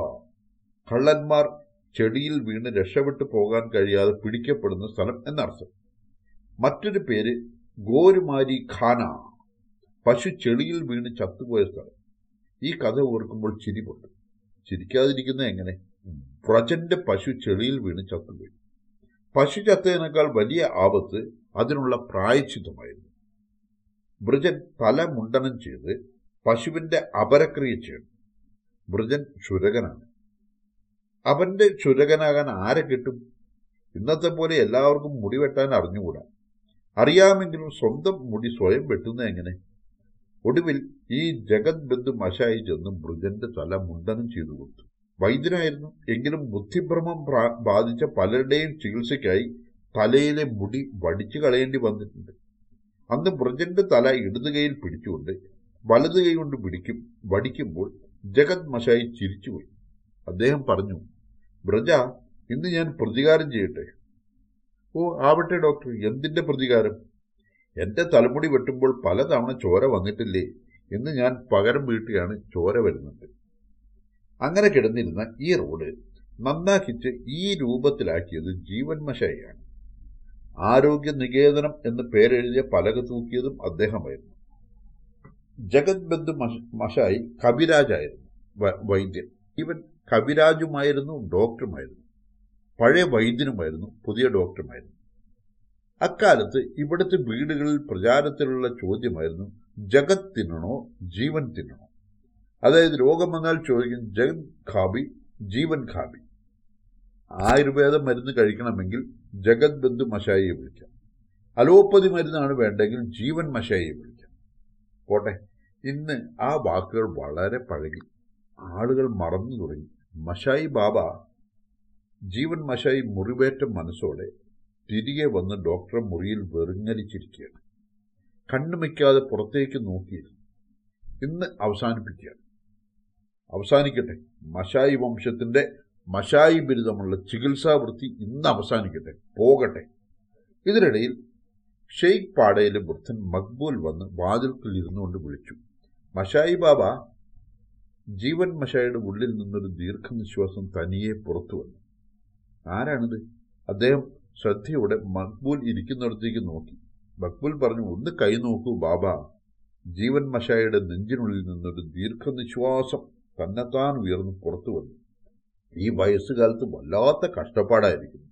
കള്ളന്മാർ ചെടിയിൽ വീണ് രക്ഷപ്പെട്ടു പോകാൻ കഴിയാതെ പിടിക്കപ്പെടുന്ന സ്ഥലം എന്നർത്ഥം. മറ്റൊരു പേര് ഗോരുമാരി ഖാന. പശു ചെളിയിൽ വീണ് ചത്തുപോയ സ്ഥലം. ഈ കഥ ഓർക്കുമ്പോൾ ചിരി പൊട്ടു എങ്ങനെ? പ്രജന്റെ പശു ചെളിയിൽ വീണ് ചത്തുപോയി. പശു ചത്തതിനേക്കാൾ വലിയ ആപത്ത് അതിനുള്ള പ്രായച്ചിതമായിരുന്നു ബ്രജൻ തല മുണ്ടനം ചെയ്ത് പശുവിന്റെ അപരക്രിയ ചെയ്യണം വൃജൻ ക്ഷുരകനാണ് അവന്റെ ക്ഷുരകനാകാൻ ആരെ കിട്ടും? ഇന്നത്തെ പോലെ എല്ലാവർക്കും മുടി വെട്ടാൻ അറിഞ്ഞുകൂടാ. അറിയാമെങ്കിലും സ്വന്തം മുടി സ്വയം വെട്ടുന്ന എങ്ങനെ? ഒടുവിൽ ഈ ജഗത് ബന്ധു മശായി ചെന്ന് മൃജന്റെ തല മുണ്ടനം ചെയ്തു കൊടുത്തു. വൈദ്യനായിരുന്നു. എങ്കിലും ബുദ്ധിഭ്രമം ബാധിച്ച പലരുടെയും ചികിത്സയ്ക്കായി തലയിലെ മുടി വടിച്ചു കളയേണ്ടി വന്നിട്ടുണ്ട്. അന്ന് ബ്രജന്റെ തല ഇടത് കൈയിൽ പിടിച്ചുകൊണ്ട് വലത് കൈ കൊണ്ട് പിടിക്കും വടിക്കുമ്പോൾ ജഗത് മഷായി ചിരിച്ചുപോയി. അദ്ദേഹം പറഞ്ഞു ബ്രജ ഇന്ന് ഞാൻ പ്രതികാരം ചെയ്യട്ടെ? ഓ ആവട്ടെ ഡോക്ടർ എന്തിന്റെ പ്രതികാരം? എന്റെ തലമുടി വെട്ടുമ്പോൾ പലതവണ ചോര വന്നിട്ടില്ലേ എന്ന് ഞാൻ പകരം വീട്ടുകയാണ് ചോര വരുന്നത്. അങ്ങനെ കിടന്നിരുന്ന ഈ റോഡ് നന്നാക്കിച്ച് ഈ രൂപത്തിലാക്കിയത് ജീവൻ മഷായിയാണ്. ആരോഗ്യ നികേതനം എന്ന് പേരെഴുതിയ പലക തൂക്കിയതും അദ്ദേഹമായിരുന്നു. ജഗത് ബന്ധു മഷായി കവിരാജായിരുന്നു വൈദ്യൻ. ഇവൻ കവിരാജുമായിരുന്നു ഡോക്ടറുമായിരുന്നു. പഴയ വൈദ്യനുമായിരുന്നു പുതിയ ഡോക്ടറുമായിരുന്നു. അക്കാലത്ത് ഇവിടുത്തെ വീടുകളിൽ പ്രചാരത്തിലുള്ള ചോദ്യമായിരുന്നു ജഗത് തിന്നണോ ജീവൻ തിന്നണോ? അതായത് രോഗം വന്നാൽ ചോദിക്കും ജഗത് ഖാബി ജീവൻ ഖാബി. ആയുർവേദ മരുന്ന് കഴിക്കണമെങ്കിൽ ജഗത് ബന്ധു മഷായിയെ വിളിക്കാം. അലോപ്പതി മരുന്നാണ് വേണ്ടെങ്കിൽ ജീവൻ മഷായിയെ വിളിക്കാം. പോട്ടെ. ഇന്ന് ആ വാക്കുകൾ വളരെ പഴകി. ആളുകൾ മറന്നു തുടങ്ങി. മഷായി ബാബ ജീവൻ മഷായി മുറിവേറ്റ മനസ്സോടെ തിരികെ വന്ന് ഡോക്ടറെ മുറിയിൽ വെറുങ്ങലിച്ചിരിക്കുകയാണ് കണ്ണുമിക്കാതെ പുറത്തേക്ക് നോക്കിയിരുന്നു ഇന്ന് അവസാനിപ്പിക്കുകയാണ്. അവസാനിക്കട്ടെ. മഷായി വംശത്തിന്റെ മഷായി ബിരുദമുള്ള ചികിത്സാവൃത്തി ഇന്ന് അവസാനിക്കട്ടെ പോകട്ടെ. ഇതിനിടയിൽ ഷെയ്ഖ് പാടയിലെ വൃദ്ധൻ മക്ബൂൽ വന്ന് വാതിൽക്കിൽ ഇരുന്നുകൊണ്ട് വിളിച്ചു. മഷായി ബാബ ജീവൻ മഷായിയുടെ ഉള്ളിൽ നിന്നൊരു ദീർഘനിശ്വാസം തനിയെ പുറത്തു വന്നു. ആരാണിത്? അദ്ദേഹം ശ്രദ്ധയോടെ മക്ബൂൽ ഇരിക്കുന്നിടത്തേക്ക് നോക്കി. മക്ബൂൽ പറഞ്ഞു ഒന്ന് കൈ നോക്കൂ ബാബ. ജീവൻ മഷായിയുടെ നെഞ്ചിനുള്ളിൽ നിന്നൊരു ദീർഘനിശ്വാസം തന്നെത്താൻ ഉയർന്നു പുറത്തു വന്നു. ഈ വയസ്സുകാലത്ത് വല്ലാത്ത കഷ്ടപ്പാടായിരിക്കും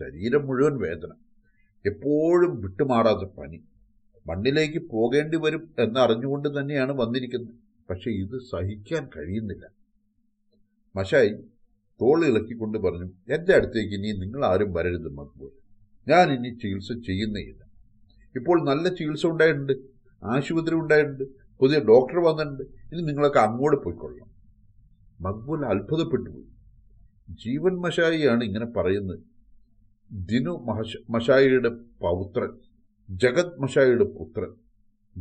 ശരീരം മുഴുവൻ വേദന. എപ്പോഴും വിട്ടുമാറാത്ത പനി. മണ്ണിലേക്ക് പോകേണ്ടി വരും എന്നറിഞ്ഞുകൊണ്ട് തന്നെയാണ് വന്നിരിക്കുന്നത്. പക്ഷെ ഇത് സഹിക്കാൻ കഴിയുന്നില്ല. മഷായി തോൾ ഇളക്കിക്കൊണ്ട് പറഞ്ഞു എന്റെ അടുത്തേക്ക് ഇനി നിങ്ങൾ ആരും വരരുത് മക്ബൂൽ. ഞാൻ ഇനി ചികിത്സ ചെയ്യുന്നേയില്ല. ഇപ്പോൾ നല്ല ചികിത്സ ഉണ്ടായിട്ടുണ്ട് ആശുപത്രി ഉണ്ടായിട്ടുണ്ട് പുതിയ ഡോക്ടർ വന്നിട്ടുണ്ട്. ഇനി നിങ്ങളൊക്കെ അങ്ങോട്ട് പോയിക്കൊള്ളണം. മക്ബൂൽ അത്ഭുതപ്പെട്ടു പോയി ജീവൻ മഷായിയാണ് ഇങ്ങനെ പറയുന്നത്. ദിനു മഹഷ മഷായിയുടെ പൗത്രൻ ജഗത് മഷായിയുടെ പുത്രൻ.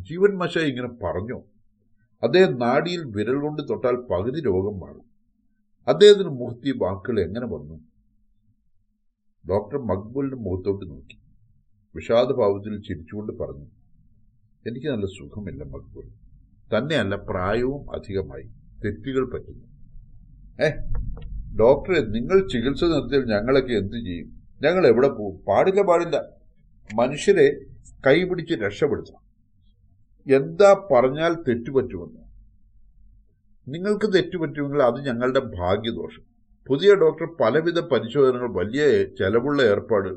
ജീവൻ മഷായി ഇങ്ങനെ പറഞ്ഞു. അദ്ദേഹം നാടിയിൽ വിരൽ കൊണ്ട് തൊട്ടാൽ പകുതി രോഗം മാറും. അദ്ദേഹത്തിന് മുഖത്തി വാക്കുകൾ എങ്ങനെ വന്നു? ഡോക്ടർ മക്ബൂലിന്റെ മുഖത്തോട്ട് നോക്കി. വിഷാദഭാവത്തിൽ ചിരിച്ചുകൊണ്ട് പറഞ്ഞു എനിക്ക് നല്ല സുഖമില്ല മക്ബൂൽ. തന്നെയല്ല പ്രായവും അധികമായി. തെറ്റുകൾ പറ്റുന്നു. ഏ ഡോക്ടറെ നിങ്ങൾ ചികിത്സ നിർത്തിയാൽ ഞങ്ങളൊക്കെ എന്തു ചെയ്യും? ഞങ്ങൾ എവിടെ പോകും? പാടില്ല പാടില്ല. മനുഷ്യരെ കൈപിടിച്ച് രക്ഷപ്പെടുത്തണം. എന്താ പറഞ്ഞാൽ തെറ്റുപറ്റുമെന്ന്. നിങ്ങൾക്ക് തെറ്റുപറ്റുമെങ്കിൽ അത് ഞങ്ങളുടെ ഭാഗ്യദോഷം. പുതിയ ഡോക്ടർ പലവിധ പരിശോധനകൾ വലിയ ചെലവുള്ള ഏർപ്പാട്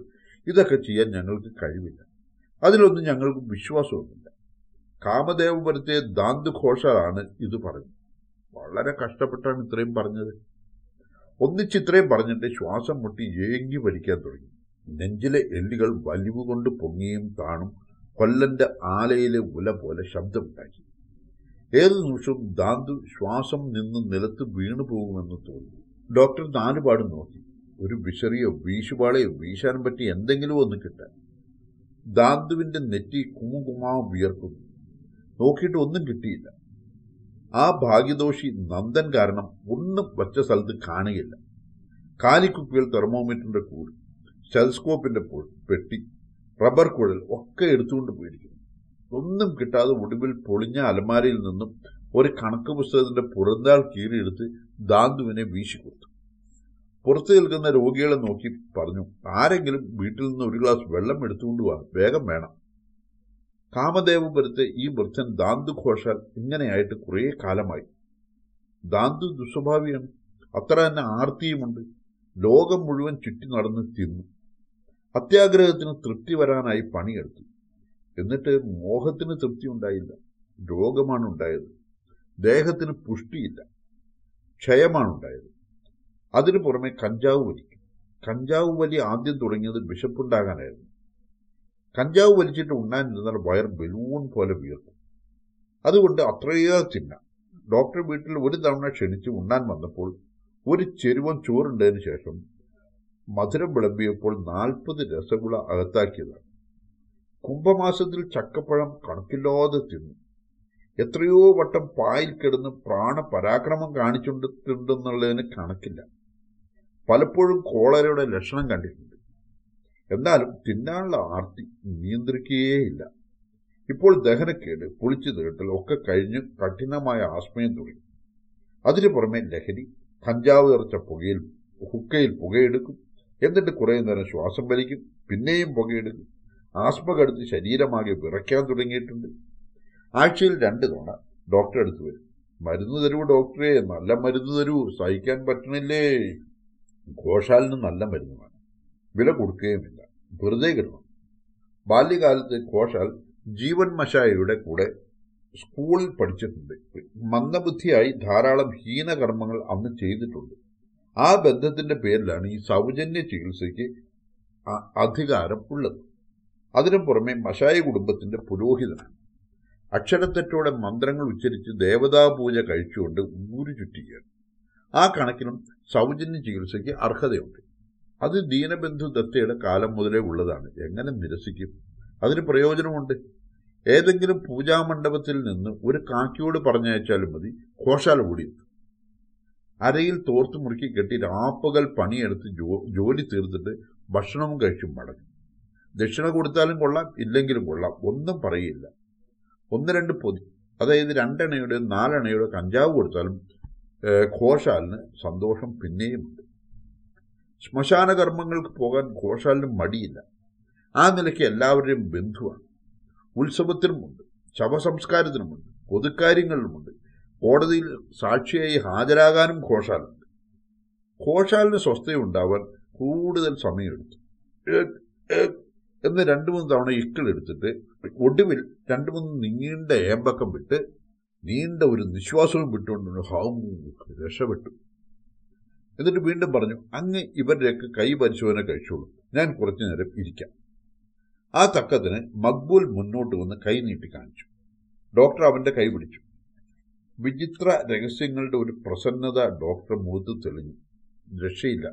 ഇതൊക്കെ ചെയ്യാൻ ഞങ്ങൾക്ക് കഴിവില്ല. അതിലൊന്നും ഞങ്ങൾക്ക് വിശ്വാസമൊന്നുമില്ല. കാമദേവപുരത്തെ ദാന്ത് ഘോഷാണ് ഇത് പറഞ്ഞത്. വളരെ കഷ്ടപ്പെട്ടാണ് ഇത്രയും പറഞ്ഞത്. ഒന്നിച്ചിത്രയും പറഞ്ഞിട്ട് ശ്വാസം മുട്ടി ഏങ്ങി വലിക്കാൻ തുടങ്ങി. നെഞ്ചിലെ എല്ലുകൾ വലിവുകൊണ്ട് പൊങ്ങിയും താണും കൊല്ലന്റെ ആലയിലെ ഉല പോലെ ശബ്ദമുണ്ടാക്കി. ഏതു നിമിഷവും ദാന്തു ശ്വാസം നിന്ന് നിലത്ത് വീണു പോകുമെന്ന് തോന്നി. ഡോക്ടർ നാലുപാട് നോക്കി. ഒരു വിശറിയോ വീശുപാളയോ വീശാൻ പറ്റി എന്തെങ്കിലും ഒന്ന് കിട്ടാൻ. ദാന്തുവിന്റെ നെറ്റി കുമുകുമാ വിയർക്കുന്നു. നോക്കിയിട്ട് ഒന്നും കിട്ടിയില്ല. ആ ഭാഗ്യദോഷി നന്ദൻ കാരണം ഒന്നും വച്ച സ്ഥലത്ത് കാണുകയില്ല. കാലിക്കുപ്പികൾ തെർമോമീറ്ററിന്റെ കൂട് ടെലസ്കോപ്പിന്റെ പെട്ടി റബ്ബർ കുഴൽ ഒക്കെ എടുത്തുകൊണ്ട് പോയിരിക്കുന്നു. ഒന്നും കിട്ടാതെ ഒടുവിൽ പൊളിഞ്ഞ അലമാരയിൽ നിന്നും ഒരു കണക്ക് പുസ്തകത്തിന്റെ പുറന്താൾ കീറിയെടുത്ത് ദാന്തുവിനെ വീശിക്കൊടുത്തു. പുറത്തു നിൽക്കുന്ന രോഗികളെ നോക്കി പറഞ്ഞു ആരെങ്കിലും വീട്ടിൽ നിന്ന് ഒരു ഗ്ലാസ് വെള്ളം എടുത്തുകൊണ്ട് വേഗം വേണം. കാമദേവപുരത്തെ ഈ വൃദ്ധൻ ദാന്തു ഘോഷാൽ ഇങ്ങനെയായിട്ട് കുറേ കാലമായി. ദാന്തു ദുസ്വഭാവിയാണ്. അത്ര തന്നെ ആർത്തിയുമുണ്ട്. ലോകം മുഴുവൻ ചുറ്റി നടന്ന് തിന്നു. അത്യാഗ്രഹത്തിന് തൃപ്തി വരാനായി പണിയെടുത്തു. എന്നിട്ട് മോഹത്തിന് തൃപ്തി ഉണ്ടായില്ല. രോഗമാണ് ഉണ്ടായത്. ദേഹത്തിന് പുഷ്ടിയില്ല. ക്ഷയമാണ് ഉണ്ടായത്. അതിനു പുറമെ കഞ്ചാവ് വലിക്കും. കഞ്ചാവ് വലി ആദ്യം തുടങ്ങിയത് വിശപ്പുണ്ടാകാനായിരുന്നു. കഞ്ചാവ് വലിച്ചിട്ട് ഉണ്ണാനിരുന്നാൽ വയർ ബലൂൺ പോലെ വീർക്കും. അതുകൊണ്ട് അത്രയേറെ തിന്നാം. ഡോക്ടർ വീട്ടിൽ ഒരു തവണ ക്ഷണിച്ച് ഉണ്ണാൻ വന്നപ്പോൾ ഒരു ചെരുവൻ ചോറുണ്ടതിന് ശേഷം മധുരം വിളമ്പിയപ്പോൾ നാൽപ്പത് രസഗുള അകത്താക്കിയതാണ്. കുംഭമാസത്തിൽ ചക്കപ്പഴം കണക്കില്ലാതെ തിന്നു. എത്രയോ വട്ടം പായിൽ കിടന്ന് പ്രാണപരാക്രമം കാണിച്ചുകൊണ്ടിട്ടുണ്ടെന്നുള്ളതിന് കണക്കില്ല. പലപ്പോഴും കോളരയുടെ ലക്ഷണം കണ്ടിട്ടുണ്ട് എന്നാലും തിന്നാനുള്ള ആർത്തി നിയന്ത്രിക്കുകയേയില്ല. ഇപ്പോൾ ദഹനക്കേട് പൊളിച്ചു തീട്ടൽ ഒക്കെ കഴിഞ്ഞ് കഠിനമായ ആസ്മയം തുടങ്ങി. അതിനു പുറമെ ലഹരി കഞ്ചാവ് നിറച്ച പുകയിൽ ഹുക്കയിൽ പുകയെടുക്കും. എന്നിട്ട് കുറേ നേരം ശ്വാസം വലിക്കും പിന്നെയും പുകയെടുക്കും. ആസ്മ കടുത്ത് ശരീരമാകെ വിറയ്ക്കാൻ തുടങ്ങിയിട്ടുണ്ട്. ആഴ്ചയിൽ രണ്ട് തവണ ഡോക്ടറെ അടുത്ത് വരും. മരുന്ന് തരൂ ഡോക്ടറെ നല്ല മരുന്ന് തരൂ സഹിക്കാൻ പറ്റണില്ലേ ഘോഷാലിന് നല്ല മരുന്ന് വില കൊടുക്കുകയുമില്ല. വെറുതെ കിടന്നു ബാല്യകാലത്ത് ഘോഷാൽ ജീവൻ മശായയുടെ കൂടെ സ്കൂളിൽ പഠിച്ചിട്ടുണ്ട്. മന്ദബുദ്ധിയായി ധാരാളം ഹീനകർമ്മങ്ങൾ അന്ന് ചെയ്തിട്ടുണ്ട്. ആ ബന്ധത്തിന്റെ പേരിലാണ് ഈ സൗജന്യ ചികിത്സയ്ക്ക് അധികാരം ഉള്ളത്. അതിനു പുറമെ മഷായ കുടുംബത്തിന്റെ പുരോഹിതനാണ്. അക്ഷരത്തെറ്റോടെ മന്ത്രങ്ങൾ ഉച്ചരിച്ച് ദേവതാപൂജ കഴിച്ചുകൊണ്ട് ഊരു ചുറ്റുകയാണ് ആ കണക്കിനും സൗജന്യ ചികിത്സയ്ക്ക് അർഹതയുണ്ട്. അത് ദീനബന്ധു ദത്തയുടെ കാലം മുതലേ ഉള്ളതാണ്. എങ്ങനെ നിരസിക്കും? അതിന് പ്രയോജനമുണ്ട്. ഏതെങ്കിലും പൂജാമണ്ഡപത്തിൽ നിന്ന് ഒരു കാക്കിയോട് പറഞ്ഞയച്ചാലും മതി ഘോഷാല ഓടിയെത്തും അരയിൽ തോർത്തു മുറുക്കി കെട്ടി രാപ്പകൽ പണിയെടുത്ത് ജോലി തീർത്തിട്ട് ഭക്ഷണവും കഴിച്ചും മടങ്ങും. ദക്ഷിണ കൊടുത്താലും കൊള്ളാം ഇല്ലെങ്കിലും കൊള്ളാം ഒന്നും പറയില്ല. ഒന്ന് രണ്ട് പൊതി അതായത് രണ്ടെണ്ണയുടെയും നാലെണ്ണയുടെ കഞ്ചാവ് കൊടുത്താലും ഘോഷാലിന് സന്തോഷം പിന്നെയുമുണ്ട്. ശ്മശാന കർമ്മങ്ങൾക്ക് പോകാൻ ഘോഷാലിനും മടിയില്ല. ആ നിലയ്ക്ക് എല്ലാവരുടെയും ബന്ധുവാണ്. ഉത്സവത്തിനുമുണ്ട് ശവസംസ്കാരത്തിനുമുണ്ട് പൊതുക്കാര്യങ്ങളിലുമുണ്ട് കോടതിയിൽ സാക്ഷിയായി ഹാജരാകാനും ഘോഷാലുണ്ട്. ഘോഷാലിന് സ്വസ്ഥയുണ്ടാവാൻ കൂടുതൽ സമയമെടുത്തു. എന്ന് രണ്ടു മൂന്ന് തവണ ഇക്കിളെടുത്തിട്ട് ഒടുവിൽ രണ്ടു മൂന്ന് നീണ്ട ഏമ്പക്കം വിട്ട് നീണ്ട ഒരു നിശ്വാസവും വിട്ടുകൊണ്ട് ഹാവും രക്ഷപ്പെട്ടു. എന്നിട്ട് വീണ്ടും പറഞ്ഞു അങ്ങ് ഇവരുടെയൊക്കെ കൈ പരിശോധന കഴിച്ചോളൂ. ഞാൻ കുറച്ചു നേരം ഇരിക്കാം. ആ തക്കത്തിന് മക്ബൂൽ മുന്നോട്ട് വന്ന് കൈ നീട്ടി കാണിച്ചു. ഡോക്ടർ അവന്റെ കൈ പിടിച്ചു. വിചിത്ര രഹസ്യങ്ങളുടെ ഒരു പ്രസന്നത ഡോക്ടർ മുഖത്ത് തെളിഞ്ഞു. രക്ഷയില്ല.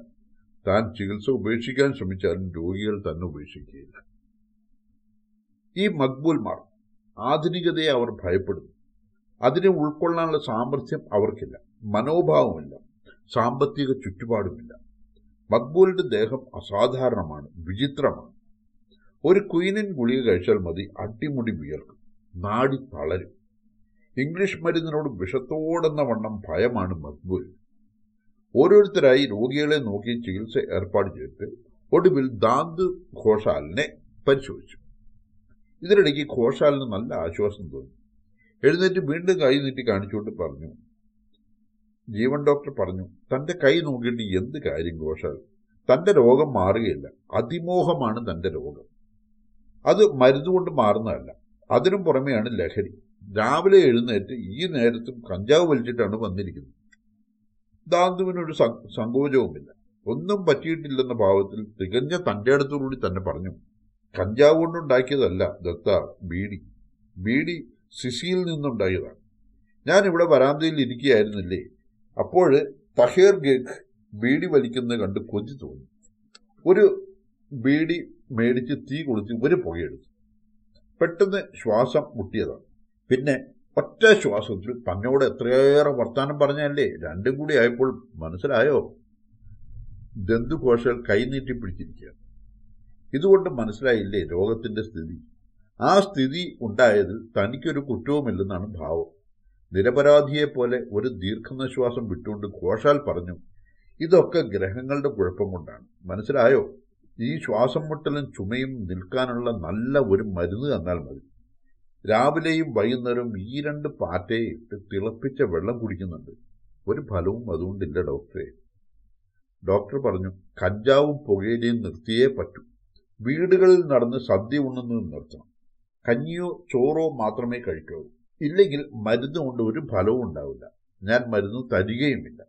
താൻ ചികിത്സ ഉപേക്ഷിക്കാൻ ശ്രമിച്ചാലും രോഗികൾ തന്നെ ഉപേക്ഷിക്കുകയില്ല. ഈ മക്ബൂൽമാർ ആധുനികതയെ അവർ ഭയപ്പെടുന്നു. അതിനെ ഉൾക്കൊള്ളാനുള്ള സാമർഥ്യം അവർക്കില്ല. മനോഭാവമില്ല. സാമ്പത്തിക ചുറ്റുപാടുമില്ല. മക്ബൂലിന്റെ ദേഹം അസാധാരണമാണ് വിചിത്രമാണ്. ഒരു കുയിനിൻ ഗുളിക കഴിച്ചാൽ മതി അടിമുടി വിയർക്കും നാടി തളരും. ഇംഗ്ലീഷ് മരുന്നിനോട് വിഷത്തോടെന്ന വണ്ണം ഭയമാണ് മക്ബൂൽ. ഓരോരുത്തരായി രോഗികളെ നോക്കി ചികിത്സ ഏർപ്പാട് ചെയ്തിട്ട് ഒടുവിൽ ദാന്ത് ഘോഷാലിനെ പരിശോധിച്ചു. ഇതിനിടയ്ക്ക് ഘോഷാലിന് നല്ല ആശ്വാസം തോന്നി. എഴുന്നേറ്റ് വീണ്ടും കൈ നീട്ടി കാണിച്ചുകൊണ്ട് പറഞ്ഞു ജീവൻ ഡോക്ടർ പറഞ്ഞു തന്റെ കൈ നോക്കിയിട്ട് എന്ത് കാര്യം ഘോഷാൽ തന്റെ രോഗം മാറുകയില്ല. അതിമോഹമാണ് തന്റെ രോഗം. അത് മരുന്നുകൊണ്ട് മാറുന്നതല്ല. അതിനും പുറമെയാണ് ലഹരി. രാവിലെ എഴുന്നേറ്റ് ഈ നേരത്തും കഞ്ചാവ് വലിച്ചിട്ടാണ് വന്നിരിക്കുന്നത്. ദാന്തുവിനൊരു സങ്കോചവുമില്ല. ഒന്നും പറ്റിയിട്ടില്ലെന്ന ഭാവത്തിൽ തികഞ്ഞ തന്റെ അടുത്തുകൂടി തന്നെ പറഞ്ഞു കഞ്ചാവ് കൊണ്ടുണ്ടാക്കിയതല്ല ദത്ത ബീഡി. ബീഡി സിസിയിൽ നിന്നുണ്ടായതാണ്. ഞാൻ ഇവിടെ വരാന്തയിൽ ഇരിക്കുകയായിരുന്നില്ലേ? അപ്പോൾ തഹേർ ഗേഖ് ബീഡി വലിക്കുന്നത് കണ്ട് കൊഞ്ചു തോന്നി. ഒരു ബീഡി മേടിച്ച് തീ കൊളുത്തി ഒരു പുകയെടുത്തു പെട്ടെന്ന് ശ്വാസം മുട്ടിയതാണ് പിന്നെ ഒറ്റ ശ്വാസത്തിൽ തന്നോട് എത്രയേറെ വർത്താനം പറഞ്ഞല്ലേ രണ്ടും കൂടി ആയപ്പോൾ മനസ്സിലായോ? ദന്തുഘോഷകൾ കൈനീട്ടി പിടിച്ചിരിക്കുക ഇതുകൊണ്ട് മനസ്സിലായില്ലേ രോഗത്തിന്റെ സ്ഥിതി? ആ സ്ഥിതി ഉണ്ടായതിൽ തനിക്കൊരു കുറ്റവുമില്ലെന്നാണ് ഭാവം. നിരപരാധിയെപ്പോലെ ഒരു ദീർഘനിശ്വാസം വിട്ടുകൊണ്ട് ഘോഷാൽ പറഞ്ഞു ഇതൊക്കെ ഗ്രഹങ്ങളുടെ കുഴപ്പം കൊണ്ടാണ്. മനസ്സിലായോ? ഈ ശ്വാസം മുട്ടലും ചുമയും നിൽക്കാനുള്ള നല്ല ഒരു മരുന്ന് തന്നാൽ മതി. രാവിലെയും വൈകുന്നേരവും ഈ രണ്ട് പാറ്റയെ ഇട്ട് തിളപ്പിച്ച വെള്ളം കുടിക്കുന്നുണ്ട്. ഒരു ഫലവും അതുകൊണ്ടില്ല ഡോക്ടറെ. ഡോക്ടർ പറഞ്ഞു കഞ്ചാവും പുകയിലയും നിർത്തിയേ പറ്റൂ. വീടുകളിൽ നടന്ന് സദ്യ ഉണ്ണുന്നത് നിർത്തണം. കഞ്ഞിയോ ചോറോ മാത്രമേ കഴിക്കാവൂ. ഇല്ലെങ്കിൽ മരുന്ന് കൊണ്ട് ഒരു ഫലവും ഉണ്ടാവില്ല. ഞാൻ മരുന്ന് തരികയുമില്ല.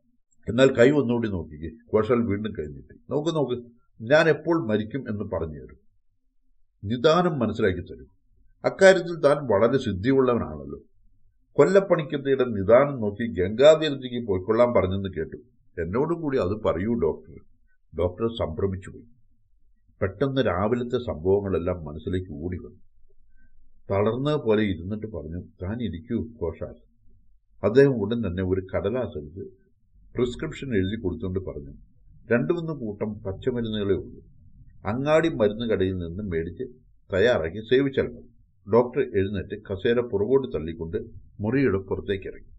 എന്നാൽ കൈ ഒന്നുകൂടി നോക്കി. കോശൽ വീണ്ടും കഴിഞ്ഞിട്ട്. നോക്ക് നോക്ക്. ഞാൻ എപ്പോൾ മരിക്കും എന്ന് പറഞ്ഞു തരും. നിദാനം മനസ്സിലാക്കി തരും. അക്കാര്യത്തിൽ താൻ വളരെ സിദ്ധിയുള്ളവനാണല്ലോ. കൊല്ലപ്പണിക്കത്തയുടെ നിദാനം നോക്കി ഗംഗാതീരത്തേക്ക് പോയിക്കൊള്ളാൻ പറഞ്ഞെന്ന് കേട്ടു. എന്നോടും കൂടി അത് പറയൂ ഡോക്ടർ. ഡോക്ടർ സംഭ്രമിച്ചു പോയി പെട്ടെന്ന് രാവിലത്തെ സംഭവങ്ങളെല്ലാം മനസ്സിലേക്ക് ഓടി വന്നു തളർന്ന പോലെ ഇരുന്നിട്ട് പറഞ്ഞു താൻ ഇരിക്കൂ ഘോഷാൽ അദ്ദേഹം ഉടൻ തന്നെ ഒരു കടലാസ് എടുത്ത് പ്രിസ്ക്രിപ്ഷൻ എഴുതി കൊടുത്തുകൊണ്ട് പറഞ്ഞു രണ്ടു മൂന്ന് കൂട്ടം പച്ചമരുന്നുകളേ ഉള്ളൂ. അങ്ങാടി മരുന്ന് കടയിൽ നിന്ന് മേടിച്ച് തയ്യാറാക്കി സേവിച്ചാൽ മതി. ഡോക്ടർ എഴുന്നേറ്റ് കസേര പുറകോട്ട് തള്ളിക്കൊണ്ട് മുറിയുടെ പുറത്തേക്ക് ഇറങ്ങി.